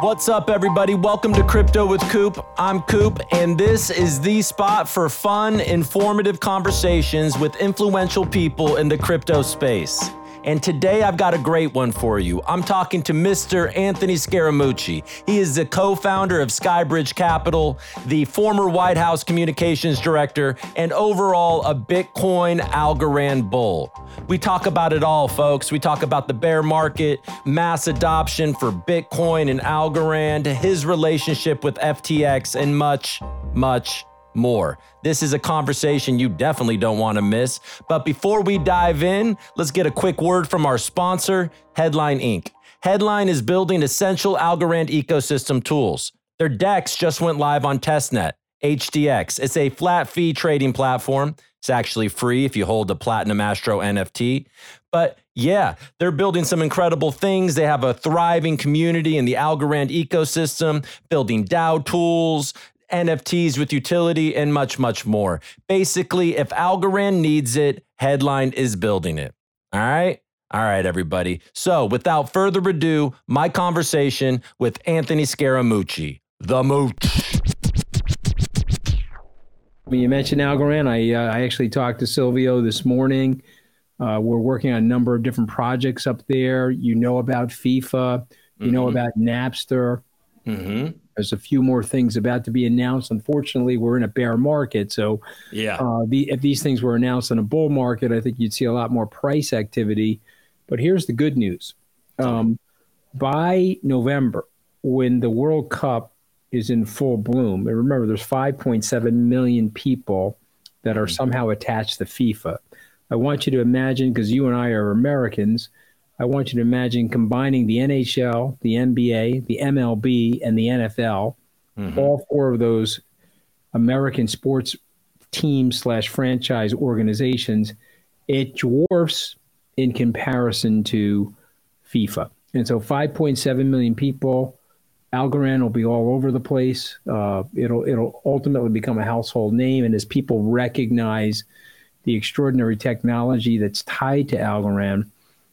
What's up, everybody? Welcome to Crypto with Coop. I'm Coop, and this is the spot for fun, informative conversations with influential people in the crypto space. And today I've got a great one for you. I'm talking to Mr. Anthony Scaramucci. He is the co founder of Skybridge Capital, the former White House communications director, and overall a Bitcoin Algorand bull. We talk about it all, folks. We talk about the bear market, mass adoption for Bitcoin and Algorand, his relationship with FTX, and much, much more. This is a conversation you definitely don't want to miss. But before we dive in, let's get a quick word from our sponsor, Headline Inc. Headline is building essential Algorand ecosystem tools. Their DEX just went live on testnet. HDX. It's a flat fee trading platform. It's actually free if you hold the Platinum Astro NFT. But yeah, they're building some incredible things. They have a thriving community in the Algorand ecosystem, building DAO tools, NFTs with utility, and much, much more. Basically, if Algorand needs it, Headline is building it. All right? All right, everybody. So, without further ado, my conversation with Anthony Scaramucci, the Mooch. When you mentioned Algorand, I, uh, I actually talked to Silvio this morning. Uh, we're working on a number of different projects up there. You know about FIFA, you mm-hmm. know about Napster. Mm-hmm. There's a few more things about to be announced. Unfortunately, we're in a bear market, so yeah. Uh, the, if these things were announced in a bull market, I think you'd see a lot more price activity. But here's the good news: um, by November, when the World Cup is in full bloom, and remember, there's 5.7 million people that are mm-hmm. somehow attached to FIFA. I want you to imagine, because you and I are Americans I want you to imagine combining the NHL, the NBA, the MLB, and the NFL, mm-hmm. all four of those American sports teams slash franchise organizations. It dwarfs in comparison to FIFA. And so 5.7 million people. Algorand will be all over the place. Uh, it'll it'll ultimately become a household name, and as people recognize the extraordinary technology that's tied to Algorand,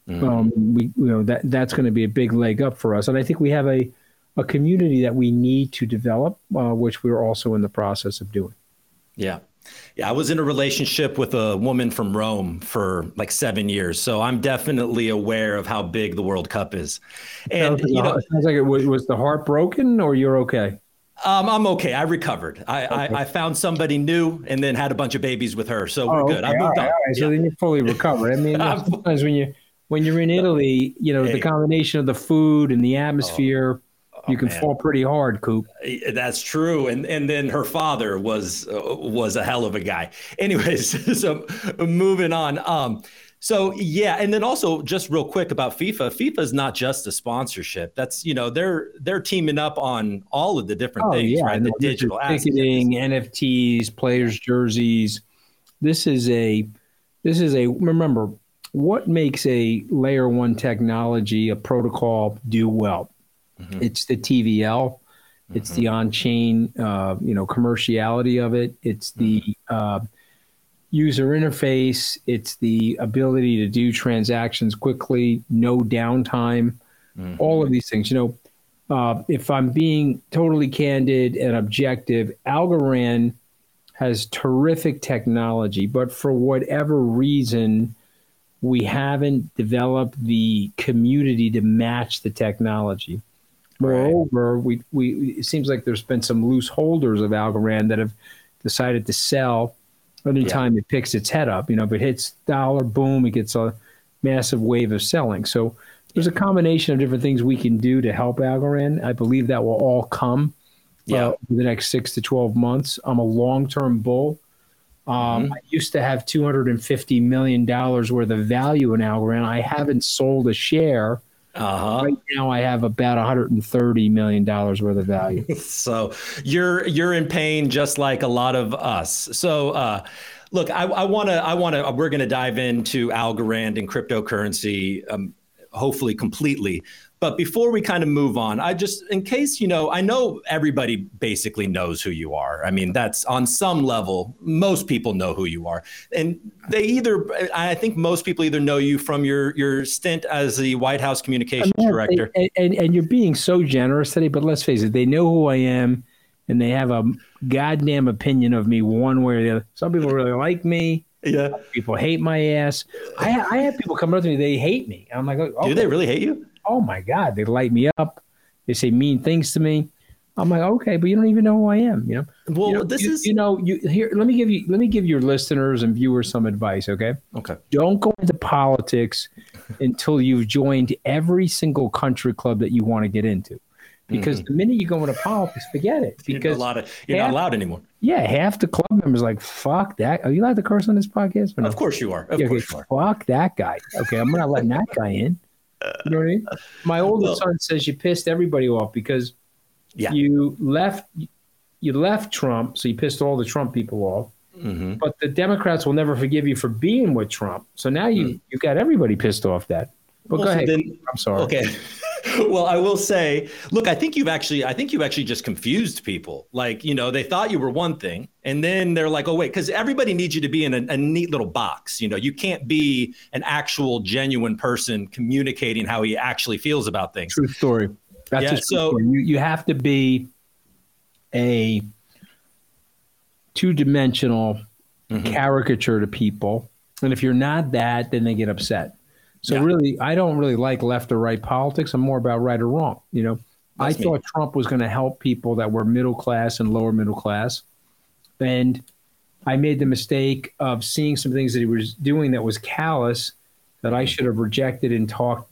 Mm-hmm. Um, we, you know, that that's going to be a big leg up for us, and I think we have a a community that we need to develop, uh, which we're also in the process of doing. Yeah. Yeah, I was in a relationship with a woman from Rome for like seven years, so I'm definitely aware of how big the World Cup is. And sounds you know, it sounds like it was, was the heart broken, or you're okay. Um, I'm okay. I recovered. I, okay. I, I, found somebody new and then had a bunch of babies with her, so we're oh, good. Okay. I moved on. So then you're fully recovered. I mean, sometimes when you when you're in Italy, you know, hey. the combination of the food and the atmosphere, oh, oh, you can man. fall pretty hard, Coop. That's true. And and then her father was uh, was a hell of a guy. Anyways, so moving on. Um, so yeah, and then also just real quick about FIFA. FIFA is not just a sponsorship. That's you know they're they're teaming up on all of the different oh, things, yeah. right? The digital ticketing, NFTs, players' jerseys. This is a this is a remember what makes a layer one technology, a protocol, do well? Mm-hmm. It's the TVL. It's mm-hmm. the on-chain, uh, you know, commerciality of it. It's the mm-hmm. uh, user interface. It's the ability to do transactions quickly, no downtime. Mm-hmm. All of these things. You know, uh, if I'm being totally candid and objective, Algorand has terrific technology, but for whatever reason, we haven't developed the community to match the technology. Moreover, we, we it seems like there's been some loose holders of Algorand that have decided to sell anytime yeah. it picks its head up. You know, if it hits dollar, boom, it gets a massive wave of selling. So there's a combination of different things we can do to help Algorand. I believe that will all come uh, yeah. Uh, in the next six to 12 months. I'm a long term bull. Um, mm-hmm. I used to have two hundred and fifty million dollars worth of value in Algorand. I haven't sold a share. Uh-huh. Right now, I have about one hundred and thirty million dollars worth of value. so you're you're in pain, just like a lot of us. So. Uh, look, I want to, I want to, we're going to dive into Algorand and cryptocurrency um, hopefully completely. But before we kind of move on, I just, in case, you know, I know everybody basically knows who you are. I mean, that's on some level, most people know who you are. And they either, I think most people either know you from your, your stint as the White House communications I mean, director. And, and, and you're being so generous today, but let's face it, they know who I am and they have a goddamn opinion of me one way or the other. Some people really like me. Yeah. People hate my ass. I, I have people come up to me, they hate me. I'm like, oh, do they really hate you? Oh my God, they light me up. They say mean things to me. I'm like, okay, but you don't even know who I am, you know. Well, you know, this you, is you know, you here. Let me give you let me give your listeners and viewers some advice, okay? Okay. Don't go into politics until you've joined every single country club that you want to get into, because mm-hmm. the minute you go into politics, forget it. Because you're, not allowed, you're half, not allowed anymore. Yeah, half the club members like fuck that. Are you allowed to curse on this podcast? No? Of course you are. Of yeah, course okay, you are. Fuck that guy. Okay, I'm not letting that guy in. You know what I mean? My oldest well, son says you pissed everybody off because yeah. you left you left Trump, so you pissed all the Trump people off. Mm-hmm. But the Democrats will never forgive you for being with Trump. So now you mm. you got everybody pissed off that. But well, go so ahead. Then, I'm sorry. Okay. well, I will say, look, I think you've actually, I think you've actually just confused people. Like, you know, they thought you were one thing, and then they're like, oh wait, because everybody needs you to be in a, a, neat little box. You know, you can't be an actual, genuine person communicating how he actually feels about things. True story. That's yeah, so story. You, you have to be a two-dimensional mm-hmm. caricature to people, and if you're not that, then they get upset. So yeah. really, I don't really like left or right politics. I'm more about right or wrong. You know, That's I me. thought Trump was going to help people that were middle class and lower middle class, and I made the mistake of seeing some things that he was doing that was callous that I should have rejected and talked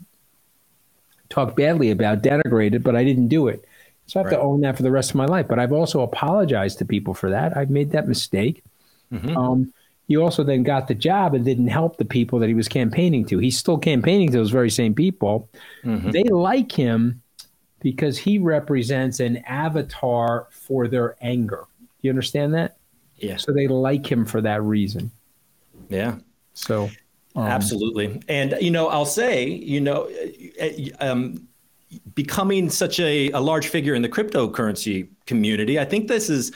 talked badly about, denigrated, but I didn't do it. So I have right. to own that for the rest of my life. But I've also apologized to people for that. I've made that mistake. Mm-hmm. Um, he also then got the job and didn't help the people that he was campaigning to. He's still campaigning to those very same people. Mm-hmm. They like him because he represents an avatar for their anger. You understand that? Yeah. So they like him for that reason. Yeah. So um, absolutely. And you know, I'll say, you know, um, becoming such a, a large figure in the cryptocurrency community, I think this is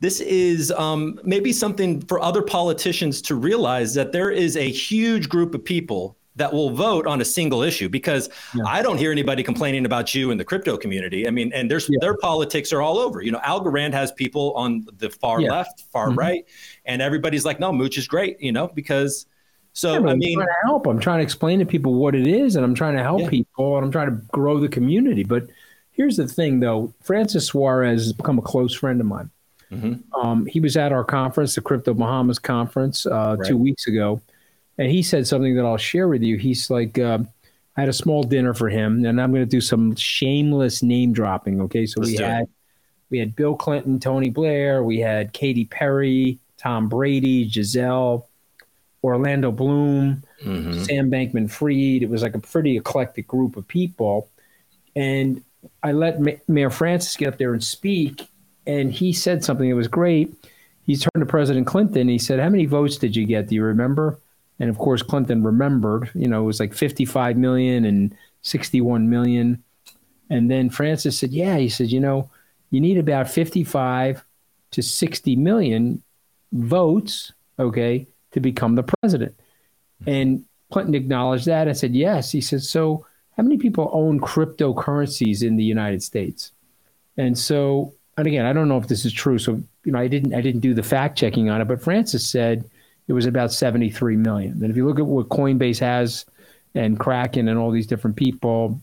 this is um, maybe something for other politicians to realize that there is a huge group of people that will vote on a single issue because yeah. I don't hear anybody complaining about you in the crypto community. I mean, and there's yeah. their politics are all over. You know, Algorand has people on the far yeah. left, far mm-hmm. right, and everybody's like, no, Mooch is great, you know, because so I mean, I'm trying to help. I'm trying to explain to people what it is, and I'm trying to help people, and I'm trying to grow the community. But here's the thing, though: Francis Suarez has become a close friend of mine. Mm-hmm. Um, he was at our conference, the Crypto Bahamas conference, uh, right. two weeks ago, and he said something that I'll share with you. He's like, uh, I had a small dinner for him, and I'm going to do some shameless name dropping. Okay, so Let's we had it. we had Bill Clinton, Tony Blair, we had Katy Perry, Tom Brady, Gisele, Orlando Bloom, mm-hmm. Sam Bankman-Fried. It was like a pretty eclectic group of people, and I let Mayor Francis get up there and speak, and he said something that was great. He turned to President Clinton. He said, "How many votes did you get? Do you remember?" And of course, Clinton remembered. You know, it was like 55 million and 61 million. And then Francis said, "Yeah." He said, "You know, you need about 55 to 60 million votes, okay, to become the president." And Clinton acknowledged that and said, "Yes." He said, "So." How many people own cryptocurrencies in the United States? And so and again, I don't know if this is true. So, you know, I didn't I didn't do the fact checking on it, but Francis said it was about 73 million. And if you look at what Coinbase has and Kraken and all these different people,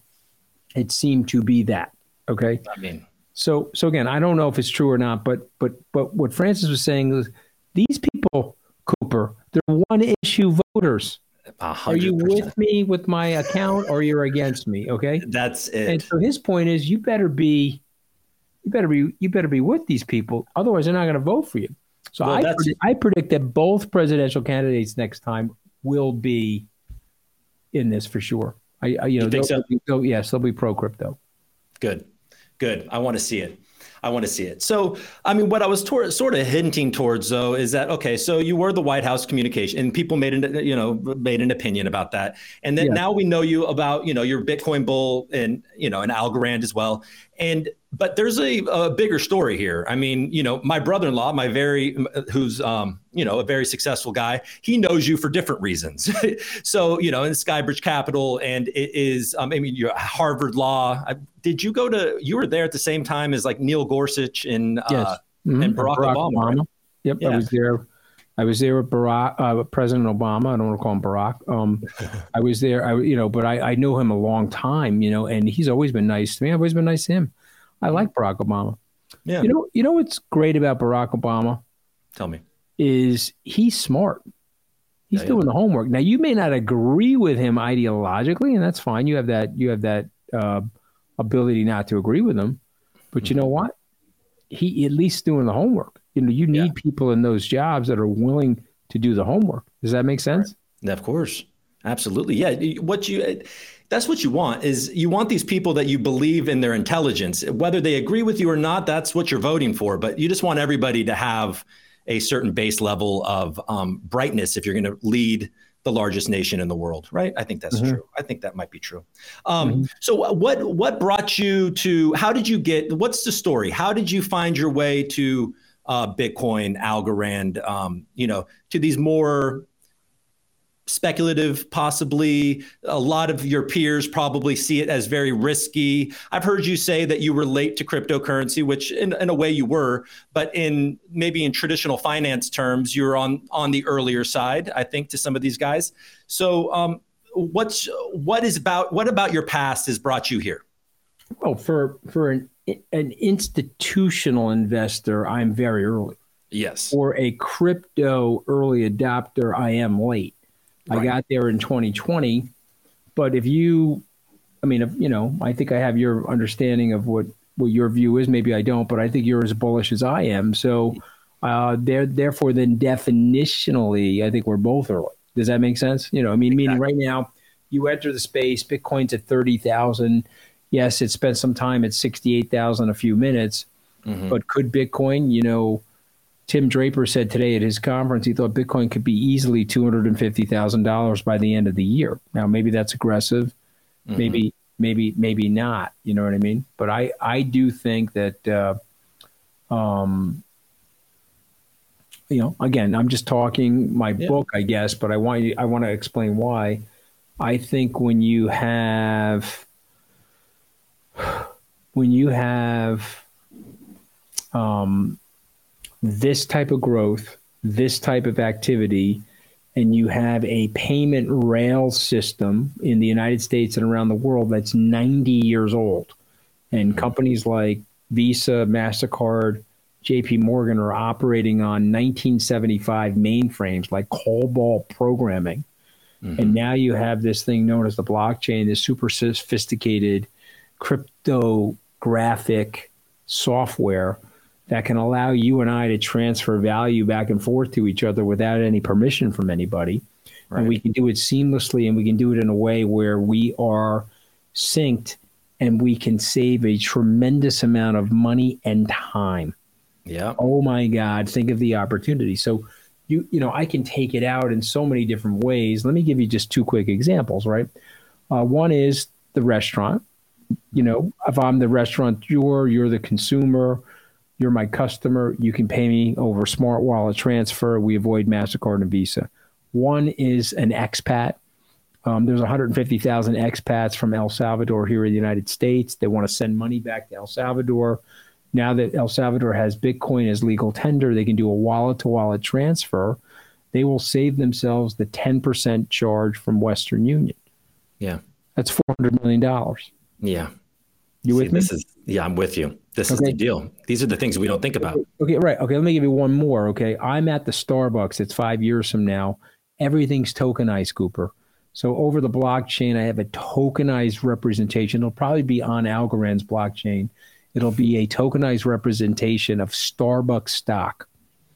it seemed to be that. Okay. I mean, so so again, I don't know if it's true or not, but but but what Francis was saying is these people, Cooper, they're one issue voters. 100%. Are you with me with my account or you're against me? Okay. That's it. And so his point is you better be you better be you better be with these people. Otherwise, they're not going to vote for you. So well, I predict, I predict that both presidential candidates next time will be in this for sure. I, I you know, you they'll, so? they'll, yes, they'll be pro crypto. Good, good. I want to see it. I want to see it. So, I mean, what I was tor- sort of hinting towards, though, is that okay? So you were the White House communication, and people made an you know made an opinion about that, and then yeah. now we know you about you know your Bitcoin bull and you know and Algorand as well, and but there's a, a, bigger story here. I mean, you know, my brother-in-law, my very, who's, um, you know, a very successful guy, he knows you for different reasons. so, you know, in Skybridge Capital, and it is, um, I mean, you're Harvard Law. I, did you go to? You were there at the same time as like Neil Gorsuch and uh, yes. mm-hmm. and Barack, Barack Obama. Obama. Right? Yep, yeah. I was there. I was there with Barack, uh, President Obama. I don't want to call him Barack. Um, I was there. I, you know, but I, I know him a long time. You know, and he's always been nice to me. I've always been nice to him. I like Barack Obama. Yeah. You know, you know what's great about Barack Obama? Tell me. Is he's smart. He's yeah, doing yeah. the homework. Now you may not agree with him ideologically, and that's fine. You have that you have that uh, ability not to agree with him. But mm-hmm. you know what? He at least doing the homework. You know, you need yeah. people in those jobs that are willing to do the homework. Does that make sense? Right. Of course. Absolutely. Yeah. What you that's what you want is you want these people that you believe in their intelligence. Whether they agree with you or not that's what you're voting for but you just want everybody to have a certain base level of um, brightness if you're going to lead the largest nation in the world right? I think that's mm-hmm. true. I think that might be true. Um, mm-hmm. so what what brought you to how did you get what's the story? How did you find your way to uh, bitcoin algorand um, you know to these more speculative, possibly. A lot of your peers probably see it as very risky. I've heard you say that you relate to cryptocurrency, which in, in a way you were, but in maybe in traditional finance terms, you're on on the earlier side, I think, to some of these guys. So um, what's what is about what about your past has brought you here? Well, for for an an institutional investor, I'm very early. Yes. For a crypto early adopter, I am late. Right. I got there in 2020. But if you, I mean, if, you know, I think I have your understanding of what, what your view is. Maybe I don't, but I think you're as bullish as I am. So, uh, there, therefore, then definitionally, I think we're both early. Does that make sense? You know, I mean, exactly. meaning right now, you enter the space, Bitcoin's at 30,000. Yes, it spent some time at 68,000 a few minutes, mm-hmm. but could Bitcoin, you know, Tim Draper said today at his conference he thought Bitcoin could be easily two hundred and fifty thousand dollars by the end of the year. Now maybe that's aggressive, mm-hmm. maybe maybe maybe not. You know what I mean? But I I do think that. Uh, um, you know, again, I'm just talking my yeah. book, I guess, but I want you, I want to explain why. I think when you have when you have um, this type of growth, this type of activity, and you have a payment rail system in the United States and around the world that's 90 years old. And mm-hmm. companies like Visa, MasterCard, JP Morgan are operating on 1975 mainframes like COBOL programming. Mm-hmm. And now you have this thing known as the blockchain, this super sophisticated cryptographic software that can allow you and I to transfer value back and forth to each other without any permission from anybody. Right. And we can do it seamlessly and we can do it in a way where we are synced and we can save a tremendous amount of money and time. Yeah. Oh my God. Think of the opportunity. So you you know, I can take it out in so many different ways. Let me give you just two quick examples, right? Uh, one is the restaurant. You know, if I'm the restaurateur, you're the consumer you're my customer. You can pay me over smart wallet transfer. We avoid MasterCard and Visa. One is an expat. Um, there's 150,000 expats from El Salvador here in the United States. They want to send money back to El Salvador. Now that El Salvador has Bitcoin as legal tender, they can do a wallet to wallet transfer. They will save themselves the 10% charge from Western Union. Yeah. That's $400 million. Yeah. You See, with me? This is, yeah, I'm with you. This okay. is the deal. These are the things we don't think about. Okay, right. Okay, let me give you one more. Okay, I'm at the Starbucks. It's five years from now. Everything's tokenized, Cooper. So over the blockchain, I have a tokenized representation. It'll probably be on Algorand's blockchain. It'll be a tokenized representation of Starbucks stock.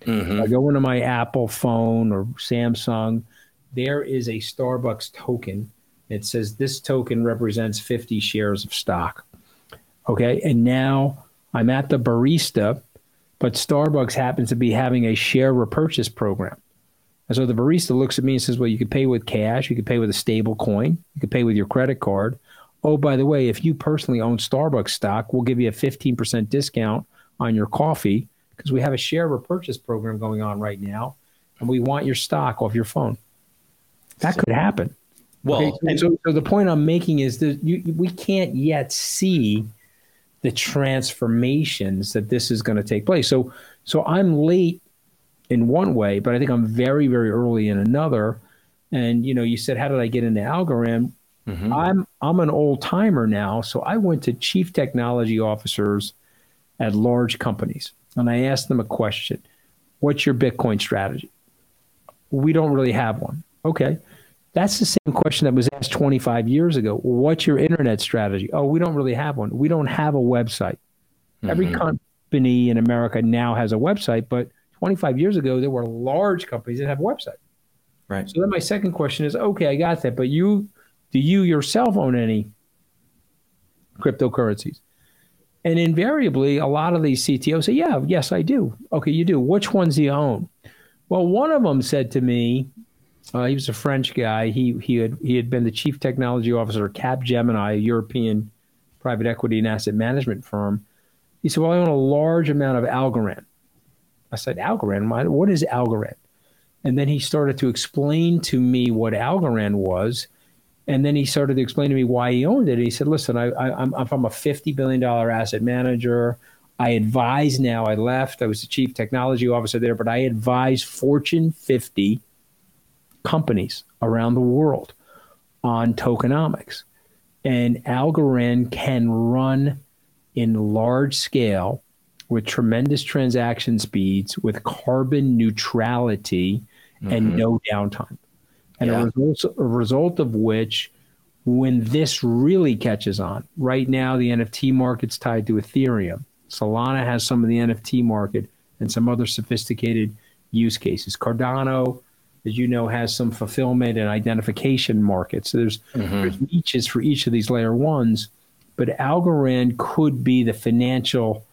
Mm-hmm. I go into my Apple phone or Samsung. There is a Starbucks token. It says this token represents 50 shares of stock. Okay. And now I'm at the barista, but Starbucks happens to be having a share repurchase program. And so the barista looks at me and says, Well, you could pay with cash, you could pay with a stable coin, you could pay with your credit card. Oh, by the way, if you personally own Starbucks stock, we'll give you a 15% discount on your coffee because we have a share repurchase program going on right now and we want your stock off your phone. That could happen. Well, okay, so, so, the point I'm making is that you, we can't yet see the transformations that this is going to take place. So, so I'm late in one way, but I think I'm very, very early in another. And you know, you said, how did I get into Algorand? Mm-hmm. I'm I'm an old timer now, so I went to chief technology officers at large companies, and I asked them a question: What's your Bitcoin strategy? We don't really have one. Okay. That's the same question that was asked 25 years ago. What's your internet strategy? Oh, we don't really have one. We don't have a website. Mm-hmm. Every company in America now has a website, but 25 years ago, there were large companies that have a website. Right. So then my second question is, okay, I got that, but you, do you yourself own any cryptocurrencies? And invariably, a lot of these CTOs say, yeah, yes, I do. Okay, you do. Which ones do you own? Well, one of them said to me, uh, he was a French guy. He he had he had been the chief technology officer at Capgemini, a European private equity and asset management firm. He said, "Well, I own a large amount of Algorand." I said, "Algorand? What is Algorand?" And then he started to explain to me what Algorand was, and then he started to explain to me why he owned it. He said, "Listen, I, I, I'm, I'm a fifty billion dollar asset manager. I advise now. I left. I was the chief technology officer there, but I advise Fortune 50 companies around the world on tokenomics. And Algorand can run in large scale with tremendous transaction speeds, with carbon neutrality mm-hmm. and no downtime. And yeah. a, result, a result of which, when this really catches on, right now the NFT market's tied to Ethereum. Solana has some of the NFT market and some other sophisticated use cases. Cardano as you know, has some fulfillment and identification markets. So there's, mm-hmm. there's niches for each of these layer ones, but Algorand could be the financial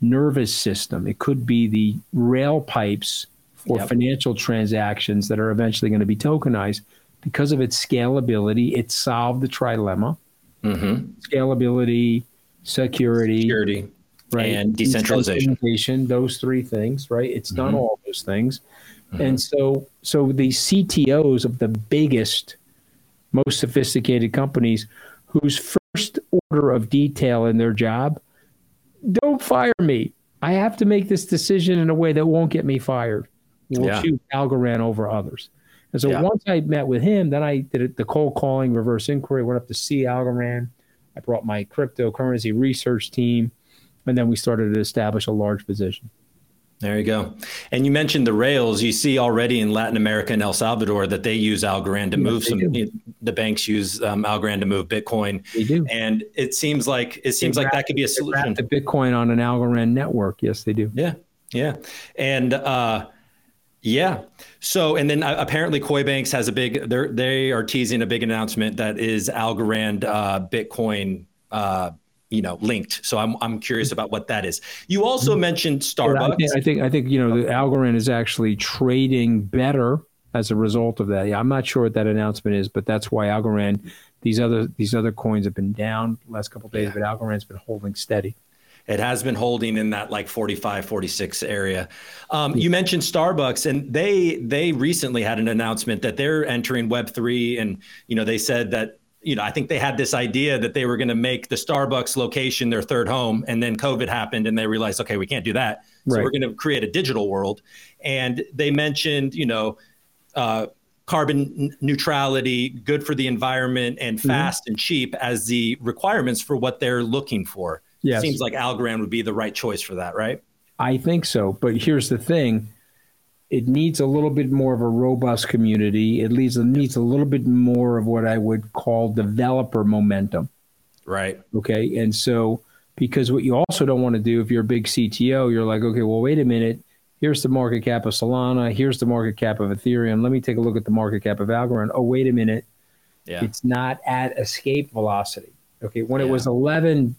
nervous system. It could be the rail pipes for yep. financial transactions that are eventually going to be tokenized because of its scalability. It solved the trilemma: mm-hmm. scalability, security, security, right, and decentralization. Those three things, right? It's done mm-hmm. all those things. Mm-hmm. And so, so the CTOs of the biggest, most sophisticated companies, whose first order of detail in their job, don't fire me. I have to make this decision in a way that won't get me fired. We'll yeah. choose Algorand over others. And so yeah. once I met with him, then I did the cold calling, reverse inquiry, went up to see Algorand. I brought my cryptocurrency research team, and then we started to establish a large position. There you go. And you mentioned the rails. You see already in Latin America and El Salvador that they use Algorand to yes, move some. Know, the banks use um, Algorand to move Bitcoin. They do. And it seems like it seems they like wrap, that could be a solution. The Bitcoin on an Algorand network. Yes, they do. Yeah, yeah, and uh, yeah. So and then uh, apparently Banks has a big. They they are teasing a big announcement that is Algorand uh, Bitcoin. You know linked. So i'm i'm curious about what that is. You also mentioned starbucks I, think, I think i think you know the Algorand is actually trading better as a result of that. Yeah i'm not sure what that announcement is but that's why Algorand these other these other coins have been down last couple days yeah. but Algorand's been holding steady. It has been holding in that like 45 46 area. Um, you mentioned starbucks and they they recently had an announcement that they're entering web3 and you know they said that you know, I think they had this idea that they were going to make the Starbucks location their third home, and then COVID happened, and they realized, okay, we can't do that, so right. we're going to create a digital world. And they mentioned, you know, uh, carbon neutrality, good for the environment, and mm-hmm. fast mm-hmm. and cheap as the requirements for what they're looking for. Yes. Seems like Algorand would be the right choice for that, right? I think so, but here's the thing it needs a little bit more of a robust community. It needs, it needs a little bit more of what I would call developer momentum. Right. Okay. And so, because what you also don't want to do if you're a big CTO, you're like, okay, well, wait a minute. Here's the market cap of Solana. Here's the market cap of Ethereum. Let me take a look at the market cap of Algorand. Oh, wait a minute. Yeah. It's not at escape velocity. Okay. When yeah. it was 11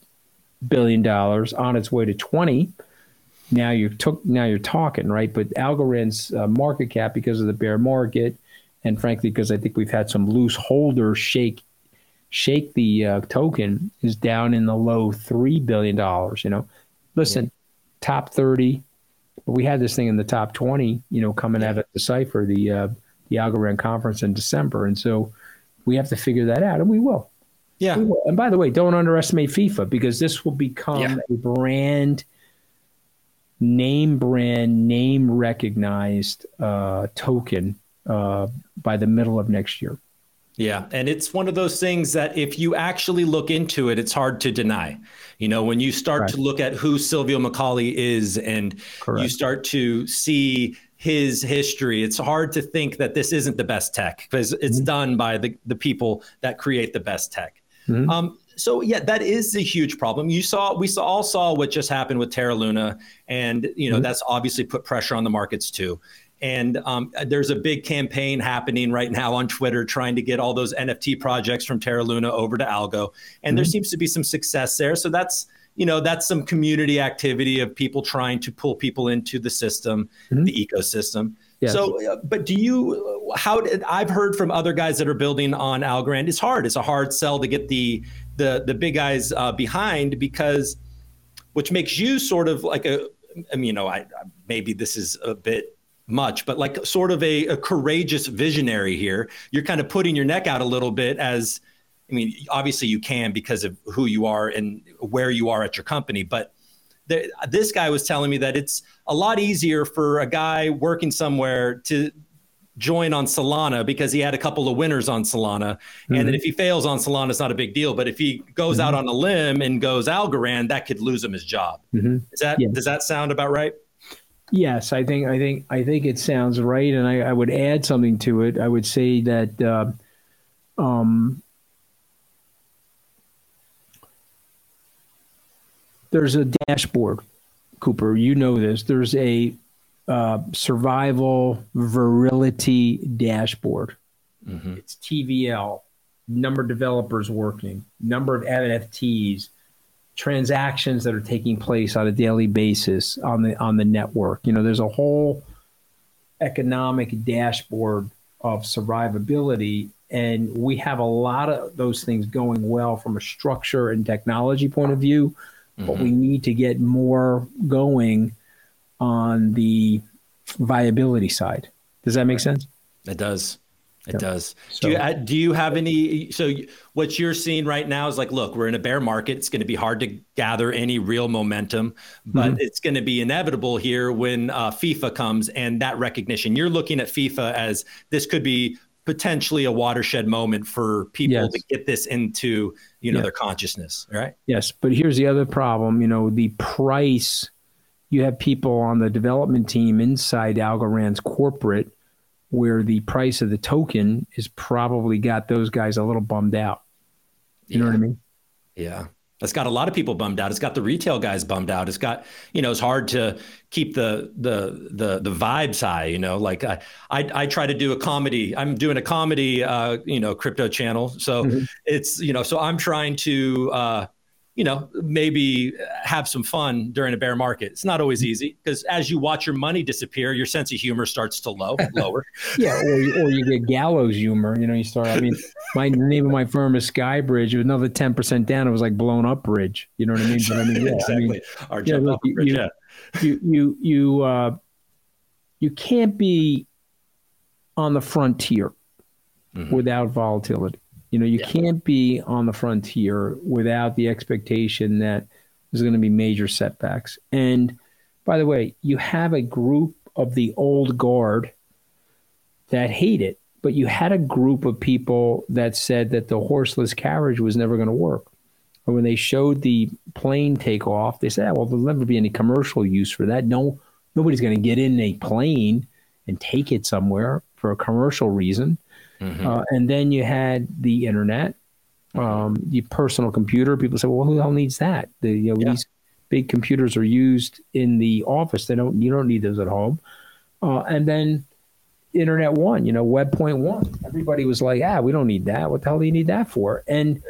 billion dollars on its way to 20 now you're took now you're talking right but algorand's uh, market cap because of the bear market and frankly because i think we've had some loose holders shake shake the uh, token is down in the low three billion dollars you know listen yeah. top 30 we had this thing in the top 20 you know coming out of Decipher the uh, the algorand conference in december and so we have to figure that out and we will yeah. And by the way, don't underestimate FIFA because this will become yeah. a brand, name brand, name recognized uh, token uh, by the middle of next year. Yeah. And it's one of those things that if you actually look into it, it's hard to deny. You know, when you start to look at who Silvio Micali is and Correct. you start to see his history, it's hard to think that this isn't the best tech because it's mm-hmm. done by the, the people that create the best tech. Mm-hmm. Um, so yeah, that is a huge problem. You saw, we saw, all saw what just happened with Terra Luna, and you know mm-hmm. that's obviously put pressure on the markets too. And um, there's a big campaign happening right now on Twitter trying to get all those NFT projects from Terra Luna over to Algo, and mm-hmm. there seems to be some success there. So that's you know that's some community activity of people trying to pull people into the system, mm-hmm. the ecosystem. Yes. So, uh, but do you? How did I've heard from other guys that are building on Algorand? It's hard. It's a hard sell to get the the the big guys uh, behind because, which makes you sort of like a. I mean, you know, I maybe this is a bit much, but like sort of a, a courageous visionary here. You're kind of putting your neck out a little bit as. I mean, obviously you can because of who you are and where you are at your company, but this guy was telling me that it's a lot easier for a guy working somewhere to join on Solana because he had a couple of winners on Solana. Mm-hmm. And if he fails on Solana, it's not a big deal. But if he goes mm-hmm. out on a limb and goes Algorand, that could lose him his job. Mm-hmm. Is that does that sound about right? Yes, I think I think I think it sounds right, and I, I would add something to it. I would say that uh, um, there's a dashboard, Cooper. You know this. There's a uh, survival virility dashboard. Mm-hmm. It's TVL, number of developers working, number of NFTs, transactions that are taking place on a daily basis on the on the network. You know, there's a whole economic dashboard of survivability and we have a lot of those things going well from a structure and technology point of view mm-hmm. but we need to get more going on the viability side. Does that make sense? It does. It yep. does. So, do you do you have any? So what you're seeing right now is like, look, we're in a bear market. It's going to be hard to gather any real momentum, but mm-hmm. it's going to be inevitable here when uh, FIFA comes and that recognition. You're looking at FIFA as this could be potentially a watershed moment for people yes. to get this into you know yes. their consciousness right yes but here's the other problem you know the price you have people on the development team inside algorand's corporate where the price of the token is probably got those guys a little bummed out you yeah. know what i mean yeah it's got a lot of people bummed out. It's got the retail guys bummed out. It's got, you know, it's hard to keep the the the the vibes high. You know, like I I, I try to do a comedy. I'm doing a comedy, uh, you know, crypto channel. So mm-hmm. it's you know, so I'm trying to uh, you know, maybe have some fun during a bear market. It's not always easy because as you watch your money disappear, your sense of humor starts to low lower. yeah, or, or you get gallows humor. You know, you start. I mean, my name of my firm is Skybridge. It was another ten percent down. It was like blown up bridge. You know what I mean? But I mean, yeah, exactly. I mean, Our yeah, look, you, bridge, yeah. you you you uh, you can't be on the frontier mm-hmm. without volatility. You know, you yeah. can't be on the frontier without the expectation that there's going to be major setbacks. And by the way, you have a group of the old guard that hate it, but you had a group of people that said that the horseless carriage was never going to work. And when they showed the plane takeoff, they said, oh, "Well, there'll never be any commercial use for that. No, nobody's going to get in a plane and take it somewhere for a commercial reason." Mm-hmm. Uh, and then you had the internet, um, the personal computer. People say, well, who the hell needs that? The, you know, yeah. These big computers are used in the office. They don't. You don't need those at home. Uh, and then Internet One, you know, Web Point One. Everybody was like, ah, we don't need that. What the hell do you need that for? And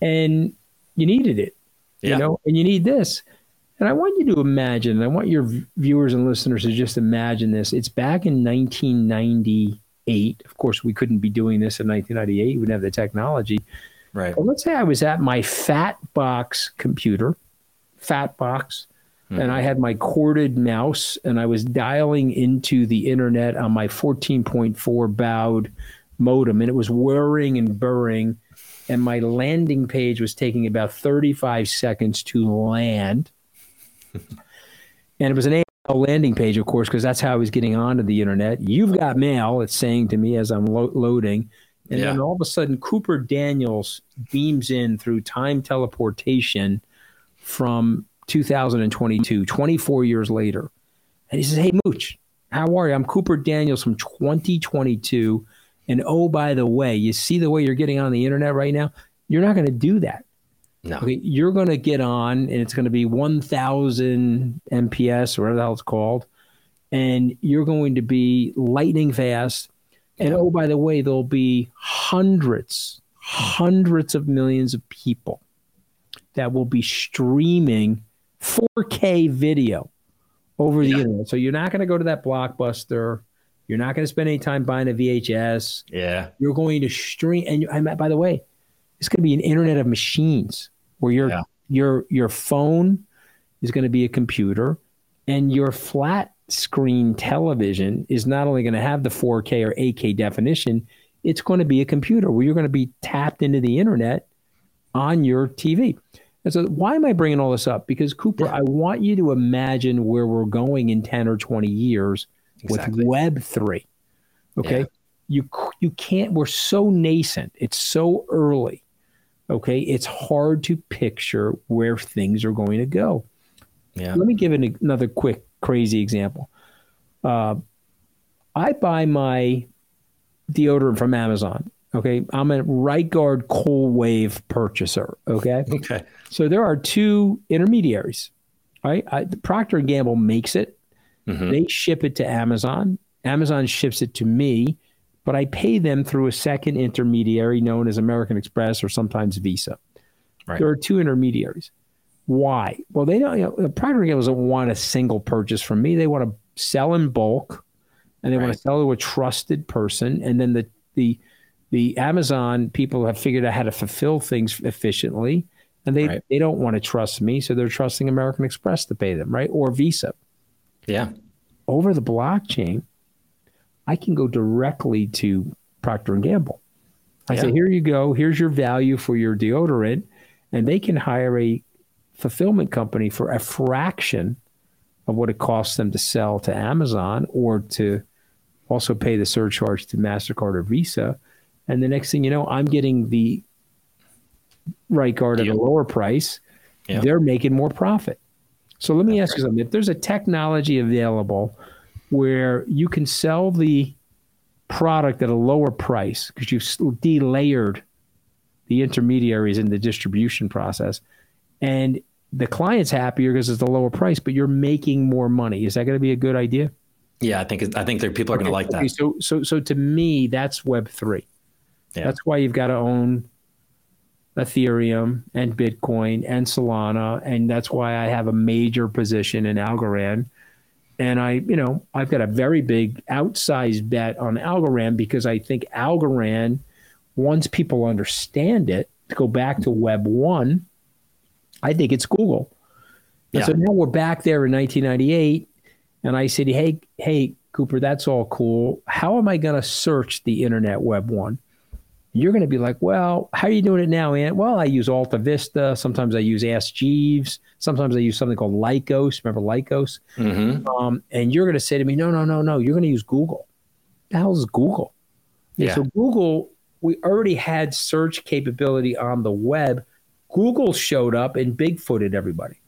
and you needed it. Yeah. You know, and you need this. And I want you to imagine, I want your viewers and listeners to just imagine this. It's back in 1998. Of course, we couldn't be doing this in 1998. We wouldn't have the technology. Right. But let's say I was at my fat box computer, fat box, mm-hmm. and I had my corded mouse and I was dialing into the internet on my 14.4 baud modem and it was whirring and burring. And my landing page was taking about 35 seconds to land and it was an AOL landing page, of course, because that's how I was getting onto the internet. You've got mail, it's saying to me as I'm lo- loading. And yeah. then all of a sudden, Cooper Daniels beams in through time teleportation from 2022, 24 years later. And he says, Hey, Mooch, how are you? I'm Cooper Daniels from 2022. And oh, by the way, you see the way you're getting on the internet right now? You're not going to do that. No. Okay, you're going to get on, and it's going to be 1,000 MPS or whatever the hell it's called, and you're going to be lightning fast. And oh, by the way, there'll be hundreds, hundreds of millions of people that will be streaming 4K video over the yeah. internet. So you're not going to go to that blockbuster. You're not going to spend any time buying a VHS. Yeah. You're going to stream. And I, by the way, it's going to be an internet of machines where your yeah. your your phone is going to be a computer and your flat screen television is not only going to have the 4K or 8K definition, it's going to be a computer where you're going to be tapped into the internet on your TV. And so, why am I bringing all this up? Because, Cooper, yeah. I want you to imagine where we're going in 10 or 20 years exactly. with Web3. Okay. Yeah. You, you can't, we're so nascent, it's so early okay, it's hard to picture where things are going to go. Yeah. Let me give an, another quick, crazy example. Uh, I buy my deodorant from Amazon. Okay. I'm a right guard cold wave purchaser. Okay. Okay. So there are two intermediaries. Right. I, Procter and Gamble makes it. Mm-hmm. They ship it to Amazon. Amazon ships it to me but I pay them through a second intermediary known as American Express or sometimes Visa. Right. There are two intermediaries. Why? Well, they don't. You know, Procter Gamble doesn't want a single purchase from me. They want to sell in bulk, and they right. want to sell to a trusted person. And then the the the Amazon people have figured out how to fulfill things efficiently, and they right. they don't want to trust me, so they're trusting American Express to pay them, right, or Visa. Yeah. Over the blockchain, I can go directly to Procter and Gamble. I yeah. say, here you go. Here's your value for your deodorant, and they can hire a fulfillment company for a fraction of what it costs them to sell to Amazon or to also pay the surcharge to Mastercard or Visa. And the next thing you know, I'm getting the right guard at a lower price. Yeah. They're making more profit. So let me That's ask you something. If there's a technology available where you can sell the product at a lower price because you've delayered the intermediaries in the distribution process. And the client's happier because it's a lower price but you're making more money. Is that going to be a good idea? Yeah i think i think there people are okay, going to like that. so so so to me that's web 3 yeah. that's why you've got to own ethereum and bitcoin and solana and that's why i have a major position in algorand and I, you know, I've got a very big outsized bet on Algorand because I think Algorand, once people understand it, to go back to Web 1, I think it's Google. And yeah. so now we're back there in 1998. And I said, hey, hey, Cooper, that's all cool. How am I going to search the internet Web 1? You're going to be like, well, how are you doing it now, Ant? Well, I use Alta Vista. Sometimes I use Ask Jeeves. Sometimes I use something called Lycos. Remember Lycos? Mm-hmm. Um, and you're going to say to me, no, no, no, no. You're going to use Google. The hell is Google? Yeah. So Google, we already had search capability on the web. Google showed up and bigfooted everybody.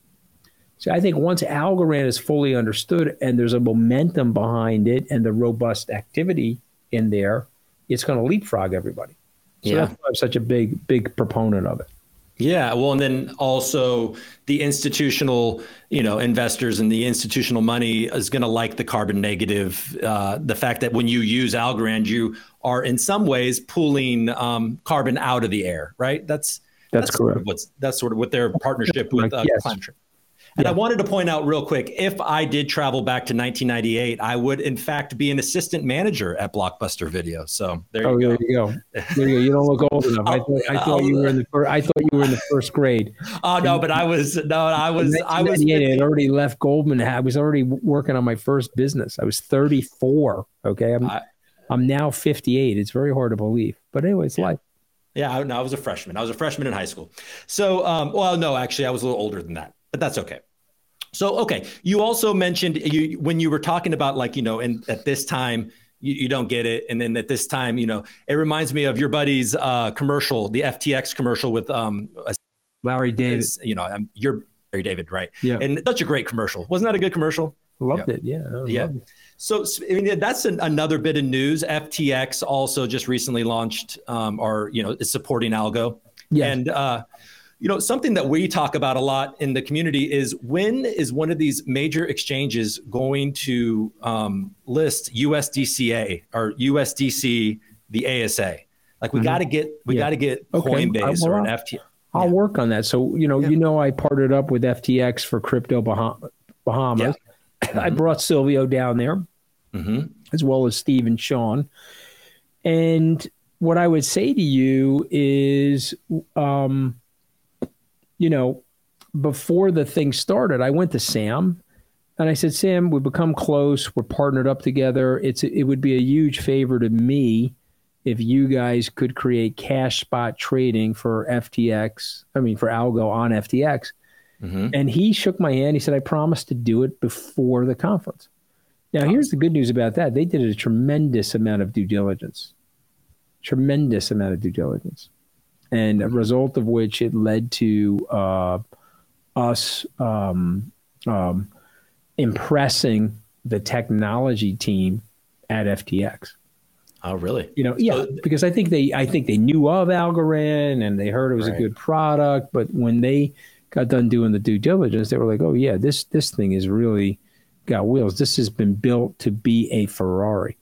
So I think once Algorand is fully understood and there's a momentum behind it and the robust activity in there, it's going to leapfrog everybody. So yeah. that's why I'm such a big, big proponent of it. Yeah, well, and then also the institutional, you know, investors and the institutional money is going to like the carbon negative. Uh, the fact that when you use Algorand, you are in some ways pulling um, carbon out of the air, right? That's That's, that's correct. Sort of what's that's sort of what their partnership with uh, yes. Climate. And Yeah. I wanted to point out real quick if I did travel back to 1998, I would in fact be an assistant manager at Blockbuster Video. So there Oh, you there go. you go. There you go. You don't look old enough. I Oh, thought, I thought you were in the fir- I thought you were in the first grade. Oh no, but I was no, I was I was 1998, I had already left Goldman. I was already working on my first business. I was 34. Okay, I'm I- I'm now 58. It's very hard to believe, but anyway, it's life. Yeah, I, no, I was a freshman. I was a freshman in high school. So, um, well, no, actually, I was a little older than that, but that's okay. So, okay, you also mentioned you when you were talking about like you know, and at this time you, you don't get it, and then at this time, you know, it reminds me of your buddy's uh, commercial, the FTX commercial with um, Larry Davis you know, um, you're Larry David, right? Yeah. and such a great commercial. Wasn't that a good commercial? loved it. Yeah, Yeah. it. So I mean, that's an, another bit of news. FTX also just recently launched, um, or you know, is supporting Algo. Yes. And uh, you know, something that we talk about a lot in the community is when is one of these major exchanges going to um, list USDCA or USDC, the ASA? Like we Mhm. got to get we Yeah. got to get Okay. Coinbase or an well, FT. I'll Yeah. work on that. So you know, Yeah. you know, I partnered up with FTX for crypto Baham- Bahamas. I brought Silvio down there. hmm as well as Steve and Sean. And what I would say to you is, um, you know, before the thing started, I went to Sam and I said, Sam, we've become close. We're partnered up together. It's it would be a huge favor to me if you guys could create cash spot trading for FTX. I mean, for Algo on FTX. hmm And he shook my hand. He said, I promised to do it before the conference. Now, here's the good news about that. They did a tremendous amount of due diligence, tremendous amount of due diligence. And a result of which it led to uh, us um, um, impressing the technology team at FTX. Oh, really? You know, yeah, because I think they, I think they knew of Algorand and they heard it was Right. a good product, but when they got done doing the due diligence, they were like, "Oh yeah, this this thing is really got wheels. This has been built to be a Ferrari."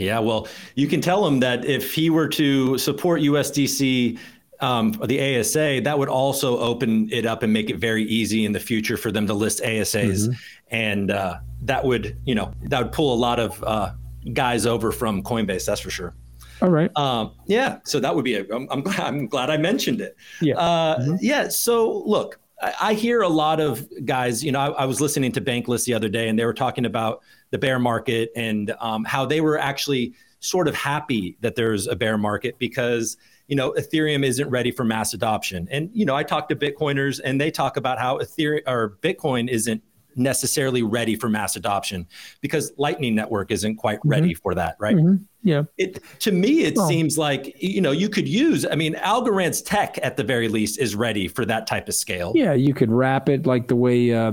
Yeah, well, you can tell him that if he were to support USDC, um, the ASA, that would also open it up and make it very easy in the future for them to list ASAs, and uh, that would, you know, that would pull a lot of uh, guys over from Coinbase. That's for sure. All right. Um, yeah, so that would be. A, I'm, I'm glad. I'm glad I mentioned it. Yeah. Uh, Yeah. So look, I, I hear a lot of guys. You know, I, I was listening to Bankless the other day, and they were talking about the bear market and um, how they were actually sort of happy that there's a bear market because you know Ethereum isn't ready for mass adoption. And you know, I talk to Bitcoiners, and they talk about how Ethereum or Bitcoin isn't necessarily ready for mass adoption because Lightning Network isn't quite ready for that, right? Mhm. Yeah. It to me, it Well- seems like you know you could use. I mean, Algorand's tech at the very least is ready for that type of scale. Yeah, you could wrap it like the way uh,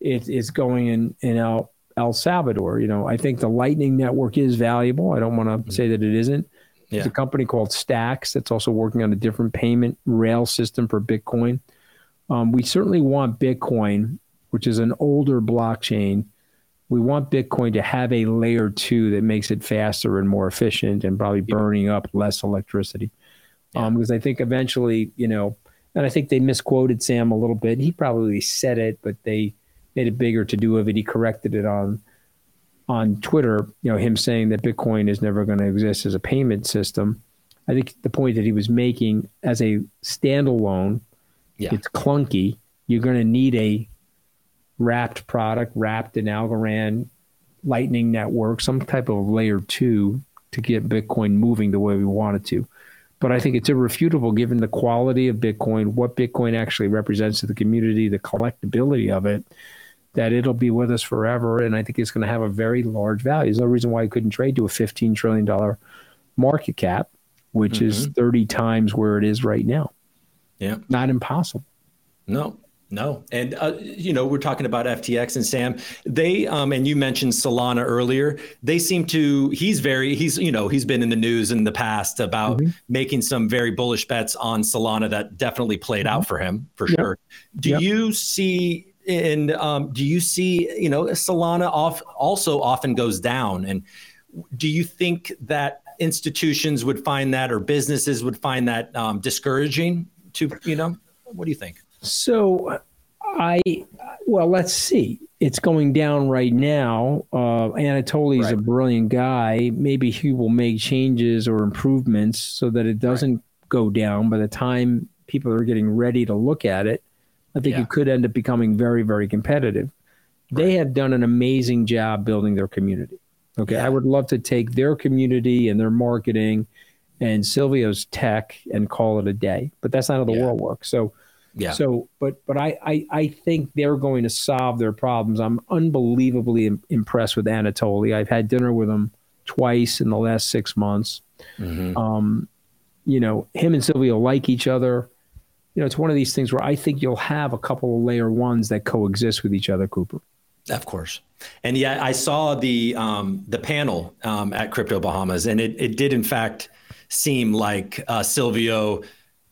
it is going in and El El Salvador. You know, I think the Lightning Network is valuable. I don't want to say that it isn't. There's Yeah. a company called Stacks that's also working on a different payment rail system for Bitcoin. Um, we certainly want Bitcoin, which is an older blockchain. We want Bitcoin to have a layer two that makes it faster and more efficient and probably burning up less electricity. Um, because I think eventually, you know, and I think they misquoted Sam a little bit. He probably said it, but they made a bigger to do of it. He corrected it on on Twitter, you know, him saying that Bitcoin is never going to exist as a payment system. I think the point that he was making as a standalone, Yeah. it's clunky. You're going to need a wrapped product, wrapped in Algorand, Lightning Network, some type of layer two to get Bitcoin moving the way we want it to. But I think it's irrefutable given the quality of Bitcoin, what Bitcoin actually represents to the community, the collectability of it, that it'll be with us forever. And I think it's going to have a very large value. There's no reason why it couldn't trade to a $15 trillion market cap, which is 30 times where it is right now. Yeah. Not impossible. No, no. And, uh, you know, we're talking about FTX and Sam. They, um, and you mentioned Solana earlier. They seem to, he's very, he's, you know, he's been in the news in the past about making some very bullish bets on Solana that definitely played out for him, for Yep. sure. Do Yep. you see, and um, do you see, you know, Solana off also often goes down? And do you think that institutions would find that or businesses would find that um, discouraging to you know what do you think? So I well, let's see. It's going down right now. Uh, Anatoly's right. a brilliant guy. Maybe he will make changes or improvements so that it doesn't right. go down by the time people are getting ready to look at it. I think yeah. it could end up becoming very, very competitive. Right. They have done an amazing job building their community. Okay. Yeah. I would love to take their community and their marketing and Silvio's tech and call it a day, but that's not how the yeah. world works. So, yeah. So, but but I, I I think they're going to solve their problems. I'm unbelievably Im- impressed with Anatoly. I've had dinner with him twice in the last six months. Mm-hmm. Um, you know, him and Silvio like each other. You know, it's one of these things where I think you'll have a couple of layer ones that coexist with each other, Cooper. Of course. And yeah, I saw the um, the panel um, at Crypto Bahamas, and it, it did in fact seem like uh, Silvio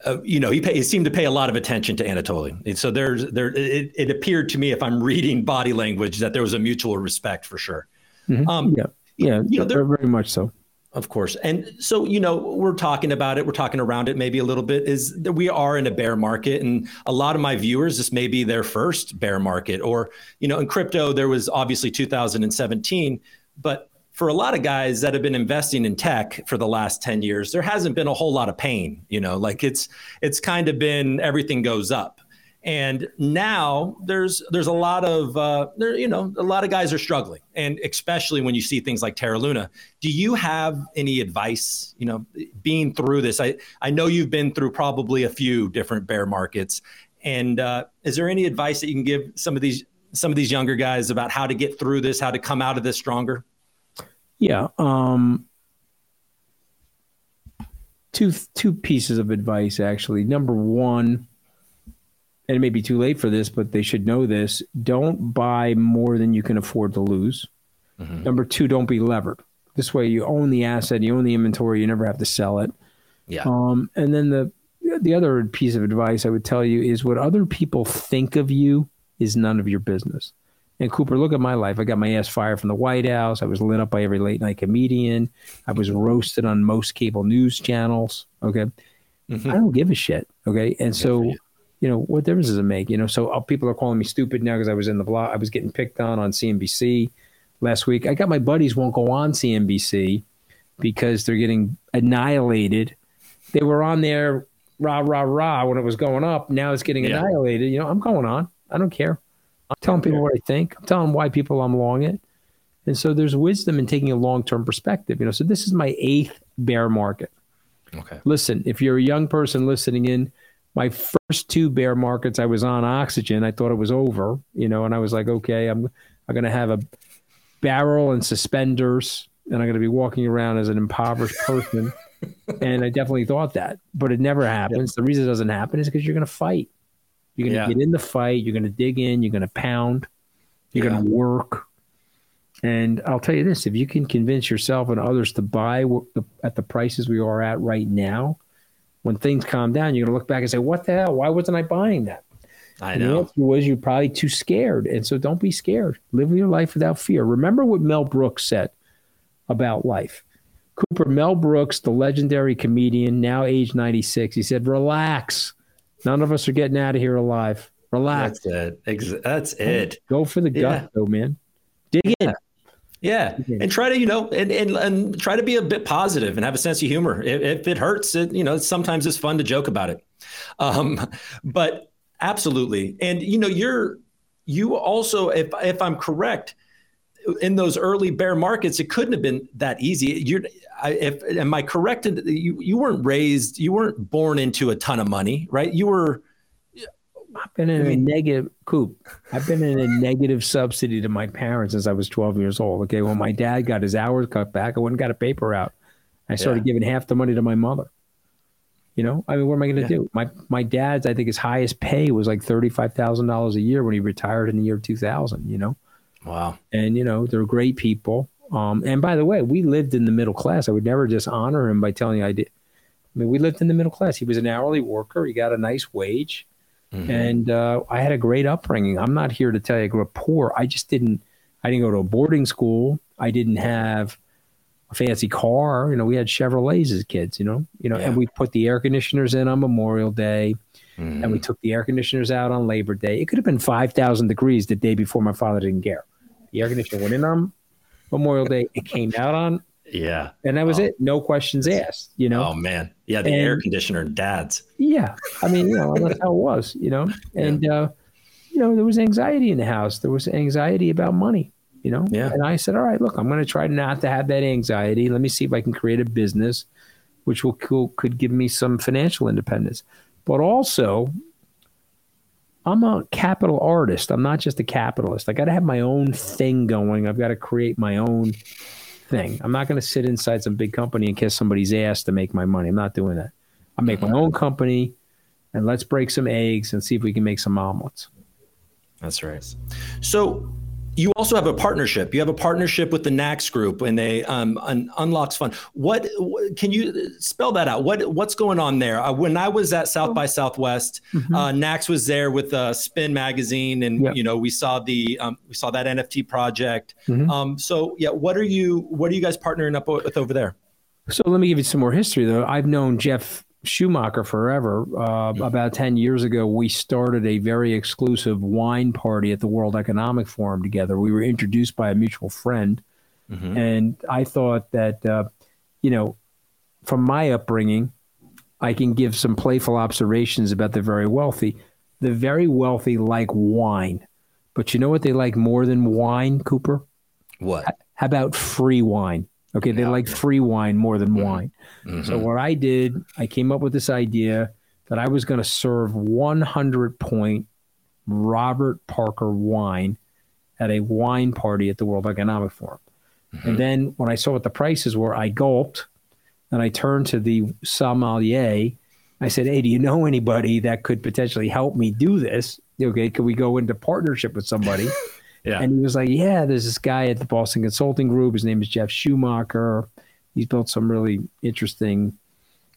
uh, you know, he, pay, he seemed to pay a lot of attention to Anatoly. And so there's there it, it, appeared to me, if I'm reading body language, that there was a mutual respect for sure. Mm-hmm. Um, yeah, yeah, you know, there, very much so. Of course. And so, you know, we're talking about it, we're talking around it maybe a little bit, is that we are in a bear market. And a lot of my viewers, this may be their first bear market. Or, you know, in crypto, there was obviously 2017, but for a lot of guys that have been investing in tech for the last 10 years there hasn't been a whole lot of pain you know like it's it's kind of been everything goes up and now there's there's a lot of uh, there you know a lot of guys are struggling and especially when you see things like terra luna do you have any advice you know being through this i i know you've been through probably a few different bear markets and uh, is there any advice that you can give some of these some of these younger guys about how to get through this how to come out of this stronger yeah. Um, two two pieces of advice actually. Number one, and it may be too late for this, but they should know this: don't buy more than you can afford to lose. Mm-hmm. Number two, don't be levered. This way, you own the asset, you own the inventory, you never have to sell it. Yeah. Um, and then the the other piece of advice I would tell you is what other people think of you is none of your business. And Cooper, look at my life. I got my ass fired from the White House. I was lit up by every late night comedian. I was roasted on most cable news channels. Okay. Mm-hmm. I don't give a shit. Okay. And so, you. know, what difference does it make? You know, so uh, people are calling me stupid now because I was in the blog. I was getting picked on on CNBC last week. I got my buddies won't go on CNBC because they're getting annihilated. They were on there rah, rah, rah when it was going up. Now it's getting yeah. annihilated. You know, I'm going on. I don't care. I'm telling people what I think. I'm telling why people I'm long it. And so there's wisdom in taking a long term perspective. You know, so this is my eighth bear market. Okay. Listen, if you're a young person listening in, my first two bear markets, I was on oxygen. I thought it was over, you know, and I was like, okay, I'm I'm gonna have a barrel and suspenders, and I'm gonna be walking around as an impoverished person. and I definitely thought that, but it never happens. Yep. The reason it doesn't happen is because you're gonna fight. You're going to yeah. get in the fight. You're going to dig in. You're going to pound. You're yeah. going to work. And I'll tell you this: if you can convince yourself and others to buy at the prices we are at right now, when things calm down, you're going to look back and say, "What the hell? Why wasn't I buying that?" I and know. The answer was you're probably too scared, and so don't be scared. Live your life without fear. Remember what Mel Brooks said about life. Cooper Mel Brooks, the legendary comedian, now age 96, he said, "Relax." None of us are getting out of here alive. Relax. That's it. That's it. Go for the gut, yeah. though, man. Dig in. Yeah, and try to you know, and, and and try to be a bit positive and have a sense of humor. If, if it hurts, it, you know, sometimes it's fun to joke about it. Um, but absolutely, and you know, you're you also, if if I'm correct, in those early bear markets, it couldn't have been that easy. You're I, if am I correct? You you weren't raised, you weren't born into a ton of money, right? You were. I've been in a negative coop. I've been in a negative subsidy to my parents since I was 12 years old. Okay, when my dad got his hours cut back, I went and got a paper out. I started yeah. giving half the money to my mother. You know, I mean, what am I going to yeah. do? My my dad's, I think, his highest pay was like thirty five thousand dollars a year when he retired in the year 2000. You know, wow. And you know, they're great people. Um, and by the way, we lived in the middle class. I would never just honor him by telling you I did. I mean, we lived in the middle class. He was an hourly worker. He got a nice wage, mm-hmm. and uh, I had a great upbringing. I'm not here to tell you I grew up poor. I just didn't. I didn't go to a boarding school. I didn't have a fancy car. You know, we had Chevrolets as kids. You know, you know, yeah. and we put the air conditioners in on Memorial Day, mm-hmm. and we took the air conditioners out on Labor Day. It could have been five thousand degrees the day before. My father didn't care. The air conditioner went in on Memorial Day. It came out on yeah. And that was oh. it. No questions asked, you know? Oh, man. Yeah. The and, air conditioner dads. Yeah. I mean, you know, that's how it was, you know? And, yeah. uh, you know, there was anxiety in the house. There was anxiety about money, you know? Yeah. And I said, all right, look, I'm going to try not to have that anxiety. Let me see if I can create a business which will cool, could give me some financial independence. But also, I'm a capital artist. I'm not just a capitalist. I got to have my own thing going. I've got to create my own thing. I'm not going to sit inside some big company and kiss somebody's ass to make my money. I'm not doing that. I make my own company and let's break some eggs and see if we can make some omelets. That's right. So you also have a partnership. You have a partnership with the Nax Group and they um, un- unlocks fund. What can you spell that out? What what's going on there? Uh, when I was at South by Southwest, mm-hmm. uh, NAX was there with uh, Spin Magazine, and yep. you know we saw the um, we saw that NFT project. Mm-hmm. Um, so yeah, what are you what are you guys partnering up with over there? So let me give you some more history though. I've known Jeff Schumacher forever. Uh, about 10 years ago, we started a very exclusive wine party at the World Economic Forum together. We were introduced by a mutual friend. Mm-hmm. And I thought that, uh, you know, from my upbringing, I can give some playful observations about the very wealthy. The very wealthy like wine. But you know what they like more than wine, Cooper? What? How about free wine? Okay, they yeah. like free wine more than mm-hmm. wine. Mm-hmm. So what I did, I came up with this idea that I was going to serve 100 point Robert Parker wine at a wine party at the World Economic Forum. Mm-hmm. And then when I saw what the prices were, I gulped and I turned to the sommelier. I said, Hey, do you know anybody that could potentially help me do this? Okay, could we go into partnership with somebody? Yeah. And he was like, Yeah, there's this guy at the Boston Consulting Group. His name is Jeff Schumacher. He's built some really interesting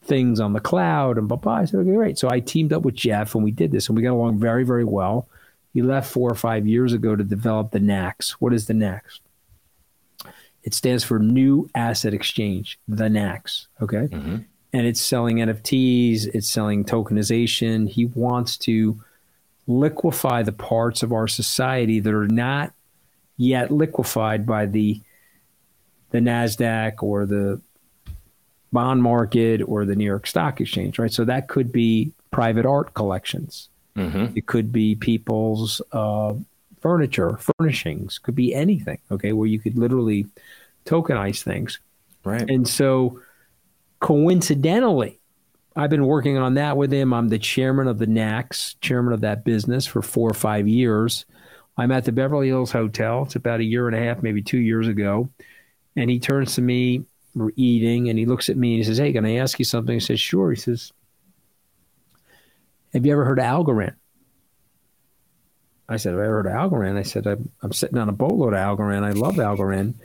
things on the cloud and blah, blah. I said, Okay, great. So I teamed up with Jeff and we did this and we got along very, very well. He left four or five years ago to develop the NAX. What is the NAX? It stands for New Asset Exchange, the NAX. Okay. Mm-hmm. And it's selling NFTs, it's selling tokenization. He wants to liquefy the parts of our society that are not yet liquefied by the the Nasdaq or the bond market or the New York Stock Exchange, right? So that could be private art collections. Mm-hmm. It could be people's uh, furniture, furnishings, could be anything. Okay, where you could literally tokenize things. Right. And so, coincidentally, I've been working on that with him. I'm the chairman of the NAX, chairman of that business for four or five years. I'm at the Beverly Hills Hotel. It's about a year and a half, maybe two years ago. And he turns to me, we're eating, and he looks at me and he says, Hey, can I ask you something? I says, Sure. He says, Have you ever heard of Algorand? I said, Have I ever heard of Algorand? I said, I'm, I'm sitting on a boatload of Algorand. I love Algorand.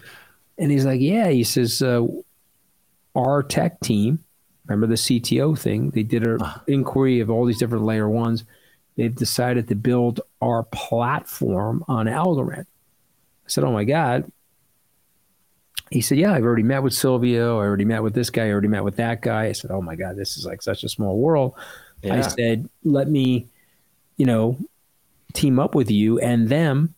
And he's like, Yeah. He says, uh, Our tech team Remember the CTO thing? They did an uh-huh. inquiry of all these different layer ones. They've decided to build our platform on Algorand. I said, Oh my God. He said, Yeah, I've already met with Silvio. I already met with this guy. I already met with that guy. I said, Oh my God, this is like such a small world. Yeah. I said, Let me, you know, team up with you and them.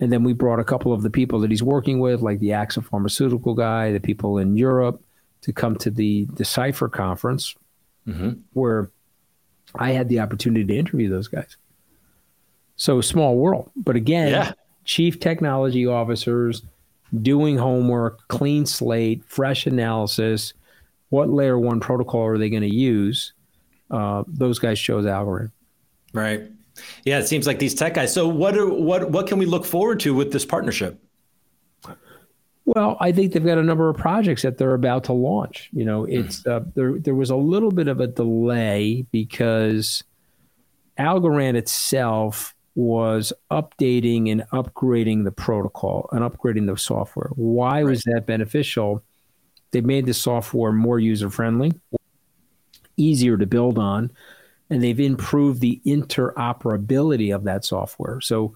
And then we brought a couple of the people that he's working with, like the AXA pharmaceutical guy, the people in Europe, to come to the Decipher conference, mm-hmm. where I had the opportunity to interview those guys. So small world, but again, yeah. chief technology officers doing homework, clean slate, fresh analysis. What layer one protocol are they going to use? Uh, those guys chose Algorand. Right. Yeah, it seems like these tech guys. So what are what what can we look forward to with this partnership? Well, I think they've got a number of projects that they're about to launch. You know, it's mm. uh, there. There was a little bit of a delay because Algorand itself was updating and upgrading the protocol and upgrading the software. Why right. was that beneficial? They made the software more user friendly, easier to build on, and they've improved the interoperability of that software. So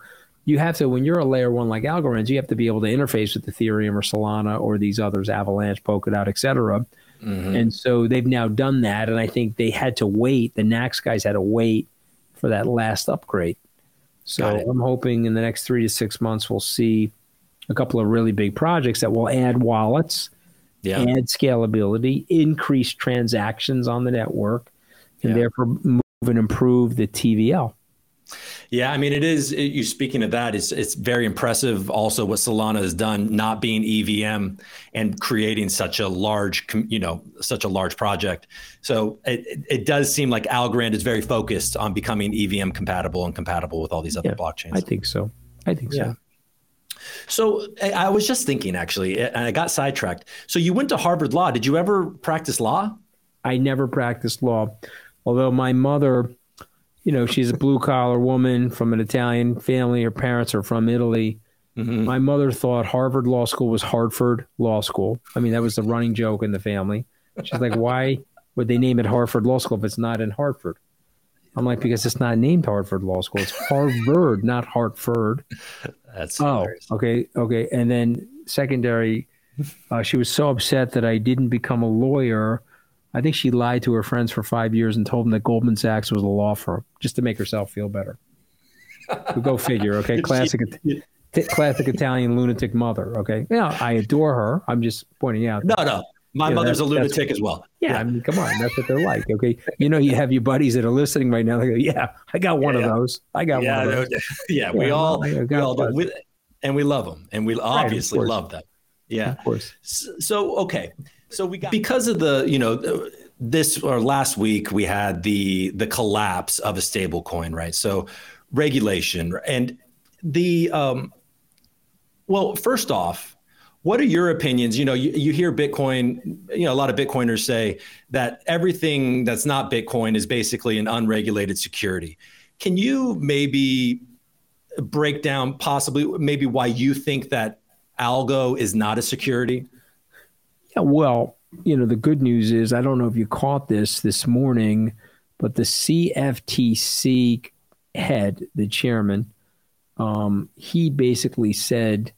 you have to when you're a layer one like Algorand, you have to be able to interface with Ethereum or Solana or these others, Avalanche, Polkadot, et cetera. Mm-hmm. And so they've now done that, and I think they had to wait. The Nax guys had to wait for that last upgrade. So I'm hoping in the next three to six months we'll see a couple of really big projects that will add wallets, yeah. add scalability, increase transactions on the network, and yeah. therefore move and improve the TVL. Yeah, I mean, it is. It, you speaking of that, it's it's very impressive. Also, what Solana has done, not being EVM and creating such a large, you know, such a large project. So it, it does seem like Algorand is very focused on becoming EVM compatible and compatible with all these other yeah, blockchains. I think so. I think yeah. so. So I was just thinking, actually, eh, and I got sidetracked. So you went to Harvard Law. Did you ever practice law? I never practiced law, although my mother you know, she's a blue collar woman from an Italian family. Her parents are from Italy. Mm-hmm. My mother thought Harvard Law School was Hartford Law School. I mean, that was the running joke in the family. She's like, why would they name it Harvard Law School if it's not in Hartford? I'm like, because it's not named Harvard Law School. It's Harvard, not Hartford. That's oh, hilarious. okay, okay. And then secondary, uh, she was so upset that I didn't become a lawyer I think she lied to her friends for five years and told them that Goldman Sachs was a law firm just to make herself feel better. go figure, okay? Classic, t- classic Italian lunatic mother, okay? Yeah, I adore her. I'm just pointing out. No, no, my mother's know, a lunatic as well. Yeah, yeah, I mean, come on, that's what they're like. Okay, you know, you have your buddies that are listening right now. They go, "Yeah, I got one yeah, of those. I got yeah, one of those." Yeah, we all, we all do. We, and we love them, and we obviously right, love them. Yeah, of course. So, okay, so we got because of the you know this or last week we had the the collapse of a stable coin, right? So regulation and the um, well, first off, what are your opinions? You know, you, you hear Bitcoin, you know, a lot of Bitcoiners say that everything that's not Bitcoin is basically an unregulated security. Can you maybe break down possibly maybe why you think that algo is not a security? Well, you know, the good news is I don't know if you caught this this morning, but the CFTC head, the chairman, um, he basically said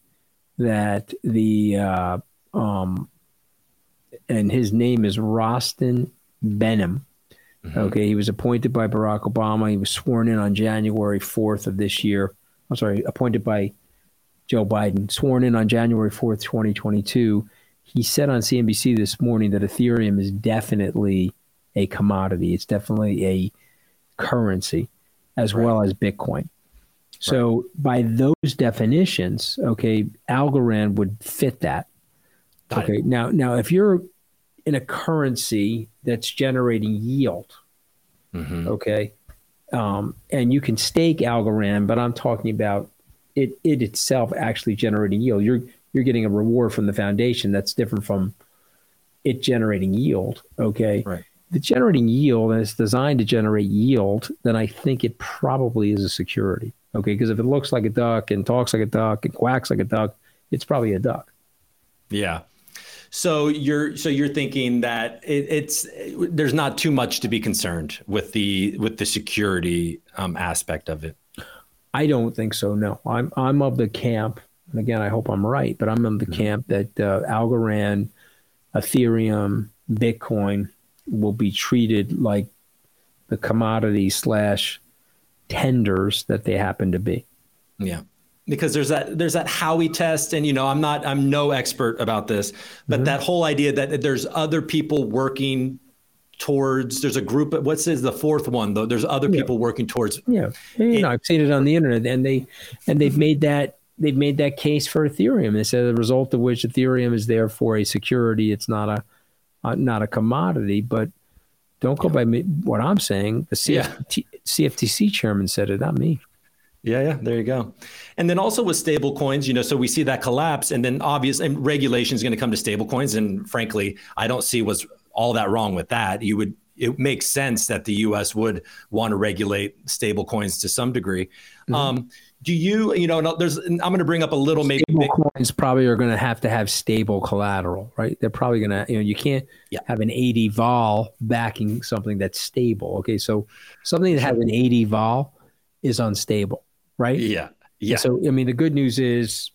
that the uh, um, and his name is Rostin Behnam. Mm-hmm. Okay, he was appointed by Barack Obama. He was sworn in on January 4th of this year. I'm sorry, appointed by Joe Biden, sworn in on January 4th, 2022 he said on CNBC this morning that Ethereum is definitely a commodity. It's definitely a currency as right. well as Bitcoin. So right. by those definitions, okay, Algorand would fit that. Got okay. It. Now now if you're in a currency that's generating yield, mm-hmm. okay, um, and you can stake Algorand, but I'm talking about it it itself actually generating yield. You're you're getting a reward from the foundation that's different from it generating yield. Okay. Right. It's generating yield and it's designed to generate yield, then I think it probably is a security. Okay. Because if it looks like a duck and talks like a duck and quacks like a duck, it's probably a duck. Yeah. So you're so you're thinking that it, it's there's not too much to be concerned with the with the security um, aspect of it. I don't think so. No, I'm I'm of the camp and again, I hope I'm right, but I'm in the mm-hmm. camp that uh, Algorand, Ethereum, Bitcoin will be treated like the commodity slash tenders that they happen to be. Yeah. Because there's that there's that Howey test, and you know I'm not I'm no expert about this, but mm-hmm. that whole idea that there's other people working towards there's a group what's is the fourth one though there's other people yeah. working towards yeah you know i've seen it on the internet and they and they've made that they've made that case for Ethereum. They said the result of which Ethereum is therefore a security. It's not a uh, not a commodity. But don't go by me, what I'm saying. The CFT, yeah. CFTC chairman said it, not me. Yeah, yeah, there you go. And then also with stable coins, you know, so we see that collapse and then obvious and regulation is going to come to stable coins. And frankly, I don't see what's all that wrong with that. You would it makes sense that the US would want to regulate stable coins to some degree. Mm-hmm. Um, do you you know there's i'm going to bring up a little maybe stable coins probably are going to have to have stable collateral right they're probably going to you know you can't yeah. have an 80 vol backing something that's stable okay so something that has an 80 vol is unstable right yeah Yeah. And so I mean, the good news is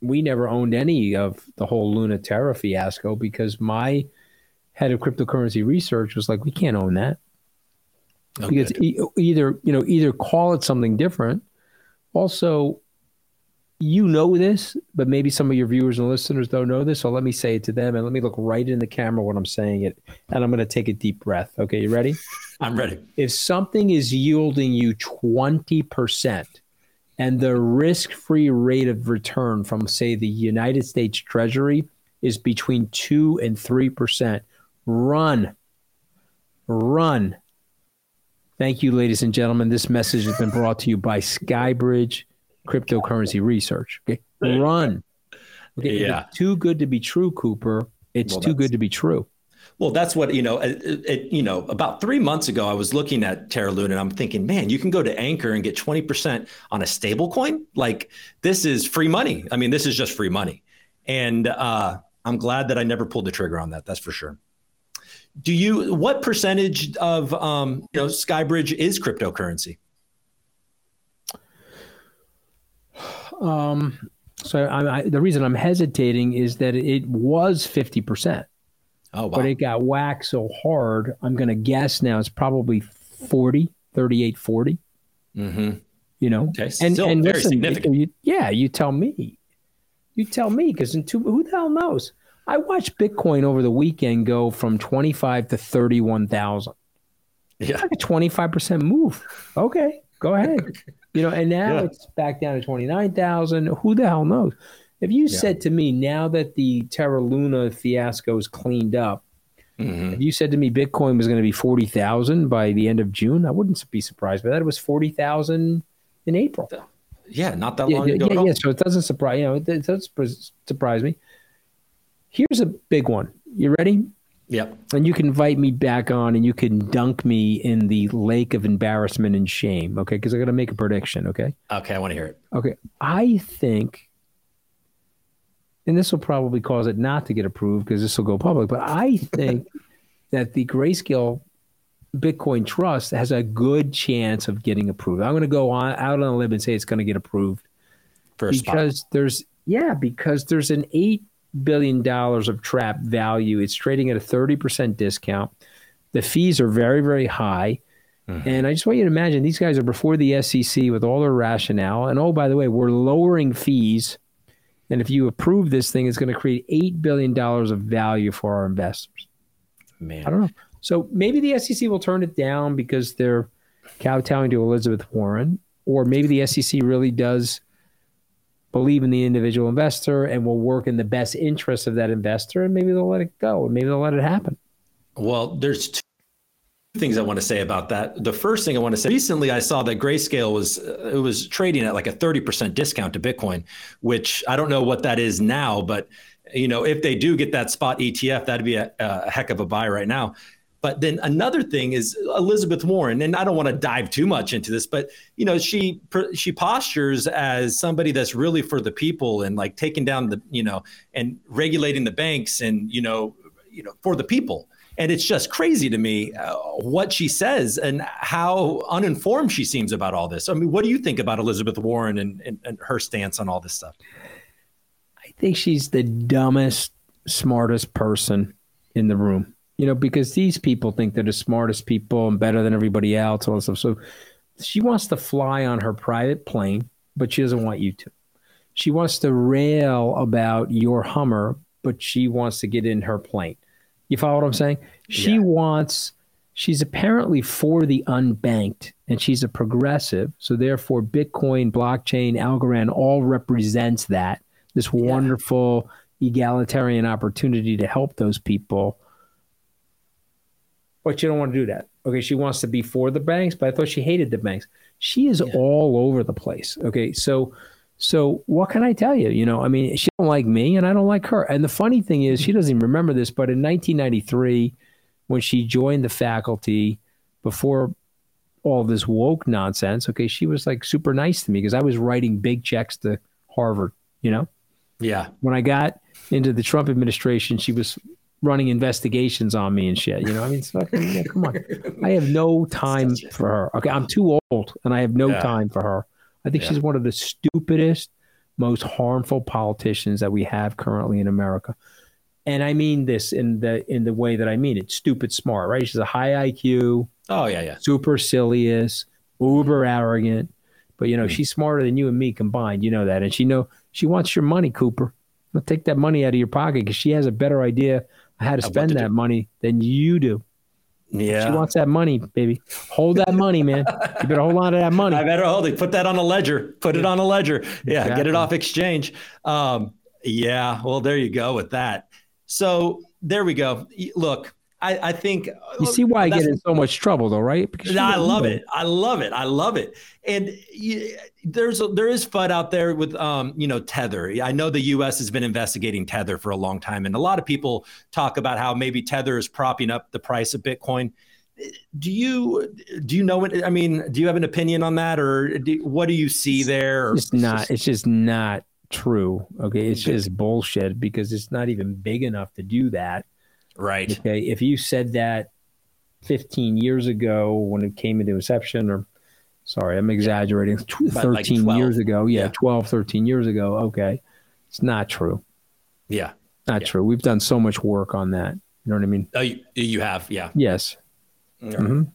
we never owned any of the whole Luna Terra fiasco because my head of cryptocurrency research was like, we can't own that. Oh, because e- either you know either call it something different. Also, you know this, but maybe some of your viewers and listeners don't know this. So let me say it to them, and let me look right in the camera when I'm saying it, and I'm going to take a deep breath. Okay, you ready? I'm ready. If something is yielding you twenty percent, and the risk-free rate of return from, say, the United States Treasury is between two and three percent, run, run Thank you, ladies and gentlemen. This message has been brought to you by Skybridge Cryptocurrency Research. Okay, run. Okay, yeah. too good to be true, Cooper. It's well, too good to be true. Well, that's what you know. It, it, you know, about three months ago, I was looking at Terra Luna, and I'm thinking, man, you can go to Anchor and get 20% on a stable coin. Like this is free money. I mean, this is just free money, and uh, I'm glad that I never pulled the trigger on that. That's for sure do you what percentage of um, you know skybridge is cryptocurrency um so I, I, the reason i'm hesitating is that it was 50% oh wow. but it got whacked so hard i'm going to guess now it's probably 40 38 40 mm-hmm. you know okay. and, Still and very listen, significant. You, yeah you tell me you tell me because who the hell knows I watched Bitcoin over the weekend go from 25 to 31,000. Yeah. Like a 25% move. Okay, go ahead. you know, and now yeah. it's back down to 29,000. Who the hell knows? If you yeah. said to me now that the Terra Luna fiasco is cleaned up, mm-hmm. if you said to me Bitcoin was going to be 40,000 by the end of June, I wouldn't be surprised by that. It was 40,000 in April. Yeah, not that long yeah, ago. Yeah, yeah, so it doesn't surprise you know it, it doesn't surprise me. Here's a big one. You ready? Yep. And you can invite me back on and you can dunk me in the lake of embarrassment and shame. Okay. Because I'm going to make a prediction. Okay. Okay. I want to hear it. Okay. I think, and this will probably cause it not to get approved because this will go public, but I think that the Grayscale Bitcoin Trust has a good chance of getting approved. I'm going to go on out on a limb and say it's going to get approved. First because spot. there's, yeah, because there's an eight billion dollars of trap value. It's trading at a 30% discount. The fees are very, very high. Mm-hmm. And I just want you to imagine these guys are before the SEC with all their rationale. And oh, by the way, we're lowering fees. And if you approve this thing, it's going to create $8 billion of value for our investors. Man. I don't know. So maybe the SEC will turn it down because they're kowtowing to Elizabeth Warren, or maybe the SEC really does believe in the individual investor and will work in the best interest of that investor and maybe they'll let it go and maybe they'll let it happen. Well there's two things i want to say about that. The first thing i want to say recently i saw that grayscale was it was trading at like a 30% discount to bitcoin which i don't know what that is now but you know if they do get that spot etf that'd be a, a heck of a buy right now but then another thing is Elizabeth Warren, and I don't want to dive too much into this, but you know she she postures as somebody that's really for the people and like taking down the you know and regulating the banks and you know you know for the people. And it's just crazy to me uh, what she says and how uninformed she seems about all this. I mean, what do you think about Elizabeth Warren and, and, and her stance on all this stuff? I think she's the dumbest, smartest person in the room you know, because these people think they're the smartest people and better than everybody else, all this stuff. So she wants to fly on her private plane, but she doesn't want you to. She wants to rail about your Hummer, but she wants to get in her plane. You follow what I'm saying? She yeah. wants, she's apparently for the unbanked and she's a progressive. So therefore, Bitcoin, blockchain, Algorand all represents that this yeah. wonderful egalitarian opportunity to help those people but you don't want to do that. Okay, she wants to be for the banks, but I thought she hated the banks. She is yeah. all over the place. Okay, so so what can I tell you? You know, I mean, she don't like me, and I don't like her. And the funny thing is, she doesn't even remember this, but in 1993, when she joined the faculty, before all this woke nonsense, okay, she was like super nice to me because I was writing big checks to Harvard. You know. Yeah. When I got into the Trump administration, she was running investigations on me and shit. You know, I mean, fucking, yeah, come on. I have no time for her. Okay, I'm too old, and I have no yeah. time for her. I think Yeah. she's one of the stupidest, most harmful politicians that we have currently in America. And I mean this in the in the way that I mean it, stupid smart, right? She's a high IQ, Oh yeah, yeah. supercilious, uber arrogant. But you know, Mm. she's smarter than you and me combined. You know that, and she know she wants your money, Cooper. Now take that money out of your pocket because she has a better idea how to spend to that do. money than you do. Yeah. She wants that money, baby. Hold that money, man. You better hold on to that money. I better hold it. Put that on a ledger. Put it on a ledger. Yeah, get it off exchange. Um, yeah, well, there you go with that. So there we go. Look, I, I think You see why I get in so much trouble, though, right? Because I love it. I love it. I love it. And y there's a, there is FUD out there with um, you know Tether. I know the U.S. has been investigating Tether for a long time, and a lot of people talk about how maybe Tether is propping up the price of Bitcoin. Do you do you know what I mean? Do you have an opinion on that, or do, what do you see there? It's not. It's just not true. Okay, it's just bullshit because it's not even big enough to do that. Right. Okay, if you said that 15 years ago when it came into inception, or sorry, I'm exaggerating, tw- About like 13 years ago, yeah, Yeah. 12, 13 years ago. Okay, it's not true. Yeah. Not Yeah. true. We've done so much work on that. You know what I mean? Oh, you, you have. Yeah. Yes. Mhm.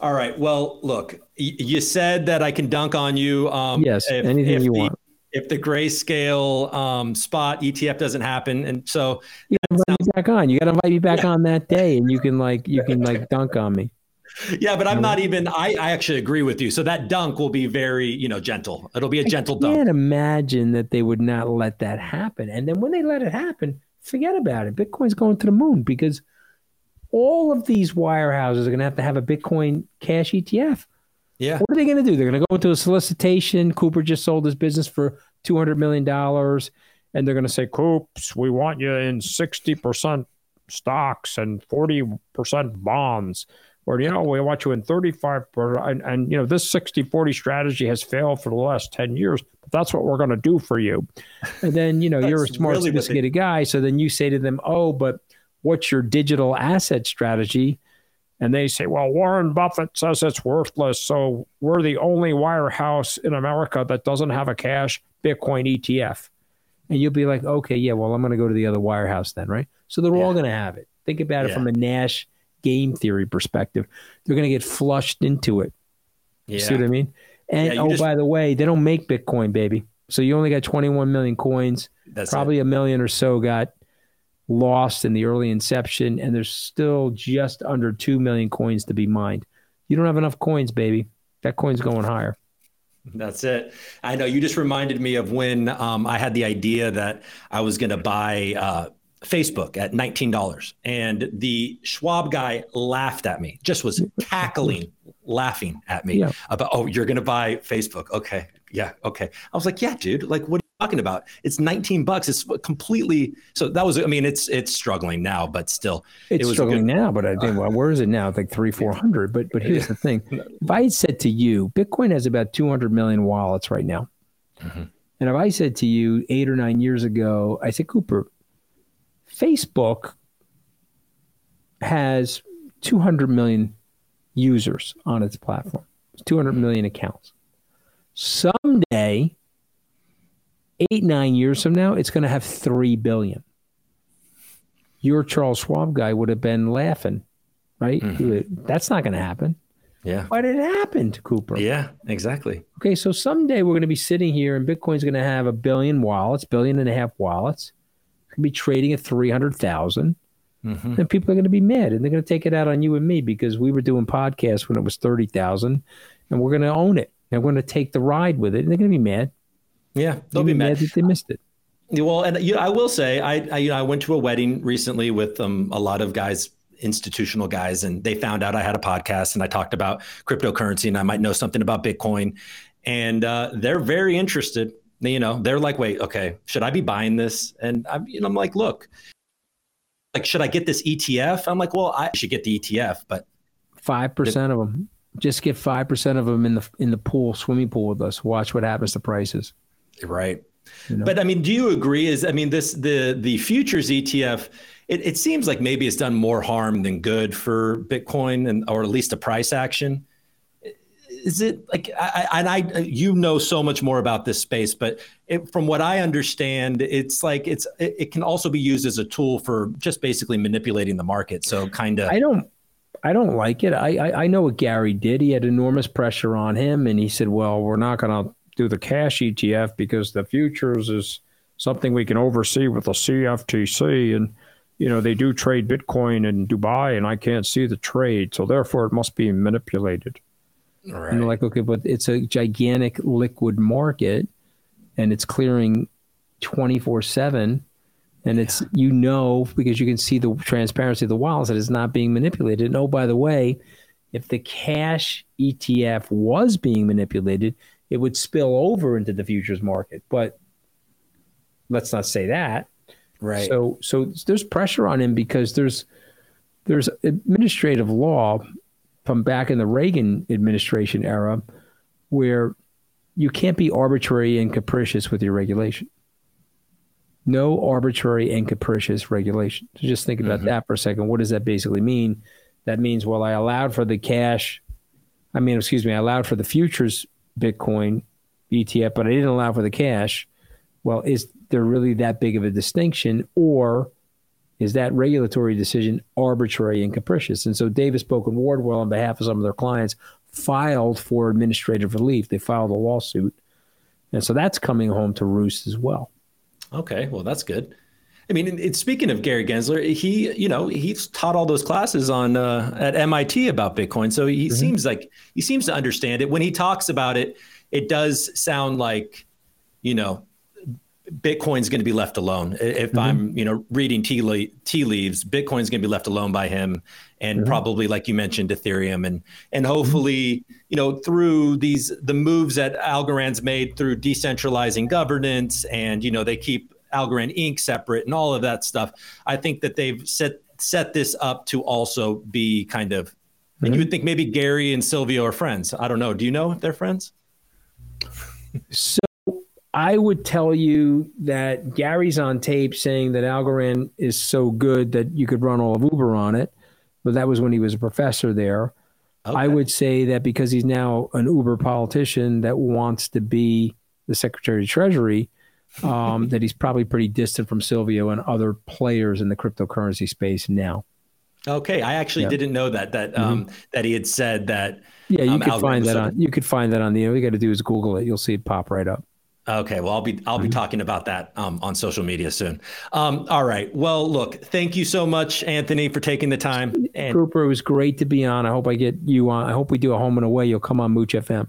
All right. Well, look, y- you said that I can dunk on you. Um, Yes, anything you the, want. If the grayscale um, spot ETF doesn't happen, and so You gotta invite me back on. You got to invite me back on that day, and you can like you can like dunk on me. yeah, but I'm not even. I, I actually agree with you. So that dunk will be very, you know, gentle. It'll be a gentle I dunk. can't imagine that they would not let that happen. And then when they let it happen, forget about it. Bitcoin's going to the moon because all of these wirehouses are going to have to have a Bitcoin cash ETF. Yeah. What are they going to do? They're going to go into a solicitation. Cooper just sold his business for two hundred million dollars, and they're going to say, "Coops, we want you in sixty percent stocks and forty percent bonds." Or, you know, we want you in 35 and, and, you know, this 60 40 strategy has failed for the last 10 years, but that's what we're going to do for you. And then, you know, you're a smart, really sophisticated guy. So then you say to them, oh, but what's your digital asset strategy? And they say, well, Warren Buffett says it's worthless. So we're the only wirehouse in America that doesn't have a cash Bitcoin ETF. And you'll be like, okay, yeah, well, I'm going to go to the other wirehouse then, right? So they're all going to have it. Think about it from a Nash game theory perspective. They're going to get flushed into it. You See what I mean? And Yeah, oh, just- by the way, they don't make Bitcoin, baby. So you only got 21 million coins. That's Probably a million or so got lost in the early inception, and there's still just under 2 million coins to be mined. You don't have enough coins, baby. That coin's going higher. That's it. I know you just reminded me of when um, I had the idea that I was going to buy uh, Facebook at $19. And the Schwab guy laughed at me, just was cackling, laughing at me Yeah. about, oh, you're going to buy Facebook. Okay. Yeah. Okay. I was like, yeah, dude, like, what talking about? It's 19 bucks. It's completely. So that was, I mean, it's, it's struggling now, but still. It's it was struggling good- now, but I think, well, where is it now? It's like three, 400. But, but here's the thing if I had said to you, Bitcoin has about 200 million wallets right now. Mhm. And if I said to you eight or nine years ago, I said, Cooper, Facebook has 200 million users on its platform, 200 million accounts. Someday, eight, nine years from now, it's going to have 3 billion. Your Charles Schwab guy would have been laughing, right? Would- That's not going to happen. Yeah. Why did it happen Cooper? Yeah, exactly. Okay, so someday we're going to be sitting here and Bitcoin's going to have a billion wallets, billion and a half wallets. It's going to be trading at 300,000. Mhm. And people are going to be mad and they're going to take it out on you and me because we were doing podcasts when it was 30,000 and we're going to own it. And we're going to take the ride with it. And they're going to be mad. Yeah. They'll be mad. that they missed it. Well, and you know, I will say, I, I you know I went to a wedding recently with um, a lot of guys, institutional guys, and they found out I had a podcast and I talked about cryptocurrency and I might know something about Bitcoin, and uh, they're very interested. You know, they're like, wait, okay, should I be buying this? And I'm, you know, I'm like, look, like, should I get this ETF? I'm like, well, I should get the ETF, but 5% of them. Just get 5% of them in the in the pool, swimming pool with us. Watch what happens to prices. Right. You know? But I mean, do you agree? Is I mean, this the the futures ETF. It, it seems like maybe it's done more harm than good for Bitcoin, and or at least a price action. is it like I, and I you know so much more about this space, but it, from what I understand, it's like it's it, it, can also be used as a tool for just basically manipulating the market. So kind of I don't I don't like it. I, I I know what Gary did. He had enormous pressure on him, and he said, "Well, we're not going to do the cash ETF because the futures is something we can oversee with the CFTC and." you know, they do trade Bitcoin in Dubai and I can't see the trade. So therefore it must be manipulated. Right. And like, okay, but it's a gigantic liquid market and it's clearing 24 7. And it's, yeah. you know, because you can see the transparency of the wallets that it's not being manipulated. And oh, by the way, if the cash ETF was being manipulated, it would spill over into the futures market. But let's not say that. Right. So, so there's pressure on him because there's, there's administrative law from back in the Reagan administration era where you can't be arbitrary and capricious with your regulation. No arbitrary and capricious regulation. So just think about mm-hmm. that for a second. What does that basically mean? That means, well, I allowed for the cash, I mean, excuse me, I allowed for the futures Bitcoin ETF, but I didn't allow for the cash. Well, is there really that big of a distinction? Or is that regulatory decision arbitrary and capricious? And so Davis Polk Wardwell, on behalf of some of their clients, filed for administrative relief. They filed a lawsuit. And so that's coming home to roost as well. Okay, well, that's good. I mean, it, speaking of Gary Gensler, he, you know, he's taught all those classes on uh, at MIT about Bitcoin, so he mm-hmm. seems like he seems to understand it. When he talks about it, it does sound like, you know, Bitcoin's going to be left alone. If mm-hmm. I'm, you know, reading tea, le- tea leaves, Bitcoin's going to be left alone by him, and mm-hmm. probably, like you mentioned, Ethereum, and and mm-hmm. hopefully, you know, through these the moves that Algorand's made through decentralizing governance, and you know, they keep Algorand Inc. separate and all of that stuff. I think that they've set set this up to also be kind of. And you mm-hmm. would think maybe Gary and Silvio are friends. I don't know. Do you know if they're friends? So I would tell you that Gary's on tape saying that Algorand is so good that you could run all of Uber on it, but that was when he was a professor there. Okay. I would say that because he's now an Uber politician that wants to be the Secretary of Treasury, um, that he's probably pretty distant from Silvio and other players in the cryptocurrency space now. Okay, I actually yeah. didn't know that that um, mm-hmm. that he had said that. Yeah, you um, could find that on. You could find that on the. All you got to do is Google it. You'll see it pop right up. Okay, well, I'll be I'll be mm-hmm. talking about that um, on social media soon. Um, all right. Well, look, thank you so much, Anthony, for taking the time. And Cooper, it was great to be on. I hope I get you on. I hope we do a home and away. You'll come on Mooch FM.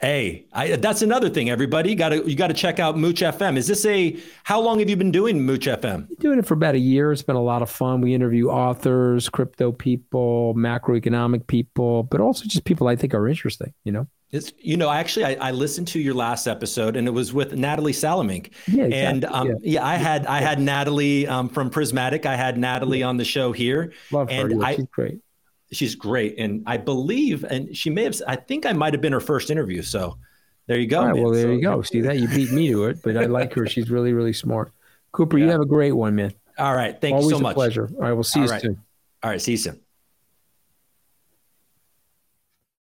Hey, I, that's another thing. Everybody, got to you got to check out Mooch FM. Is this a? How long have you been doing Mooch FM? Doing it for about a year. It's been a lot of fun. We interview authors, crypto people, macroeconomic people, but also just people I think are interesting. You know. It's, you know, actually, I, I, listened to your last episode, and it was with Natalie Salamink. Yeah, exactly. and um, yeah. yeah. I had I had Natalie um, from Prismatic. I had Natalie yeah. on the show here. Love her. Yeah, I, she's great. She's great, and I believe, and she may have. I think I might have been her first interview. So there you go. well, there so, you go. See that you beat me to it, but I like her. She's really, really smart. Cooper, you have a great one, man. All right, thank Always you so much. Always a pleasure. All right, we'll see All you right. soon. All right, see you soon.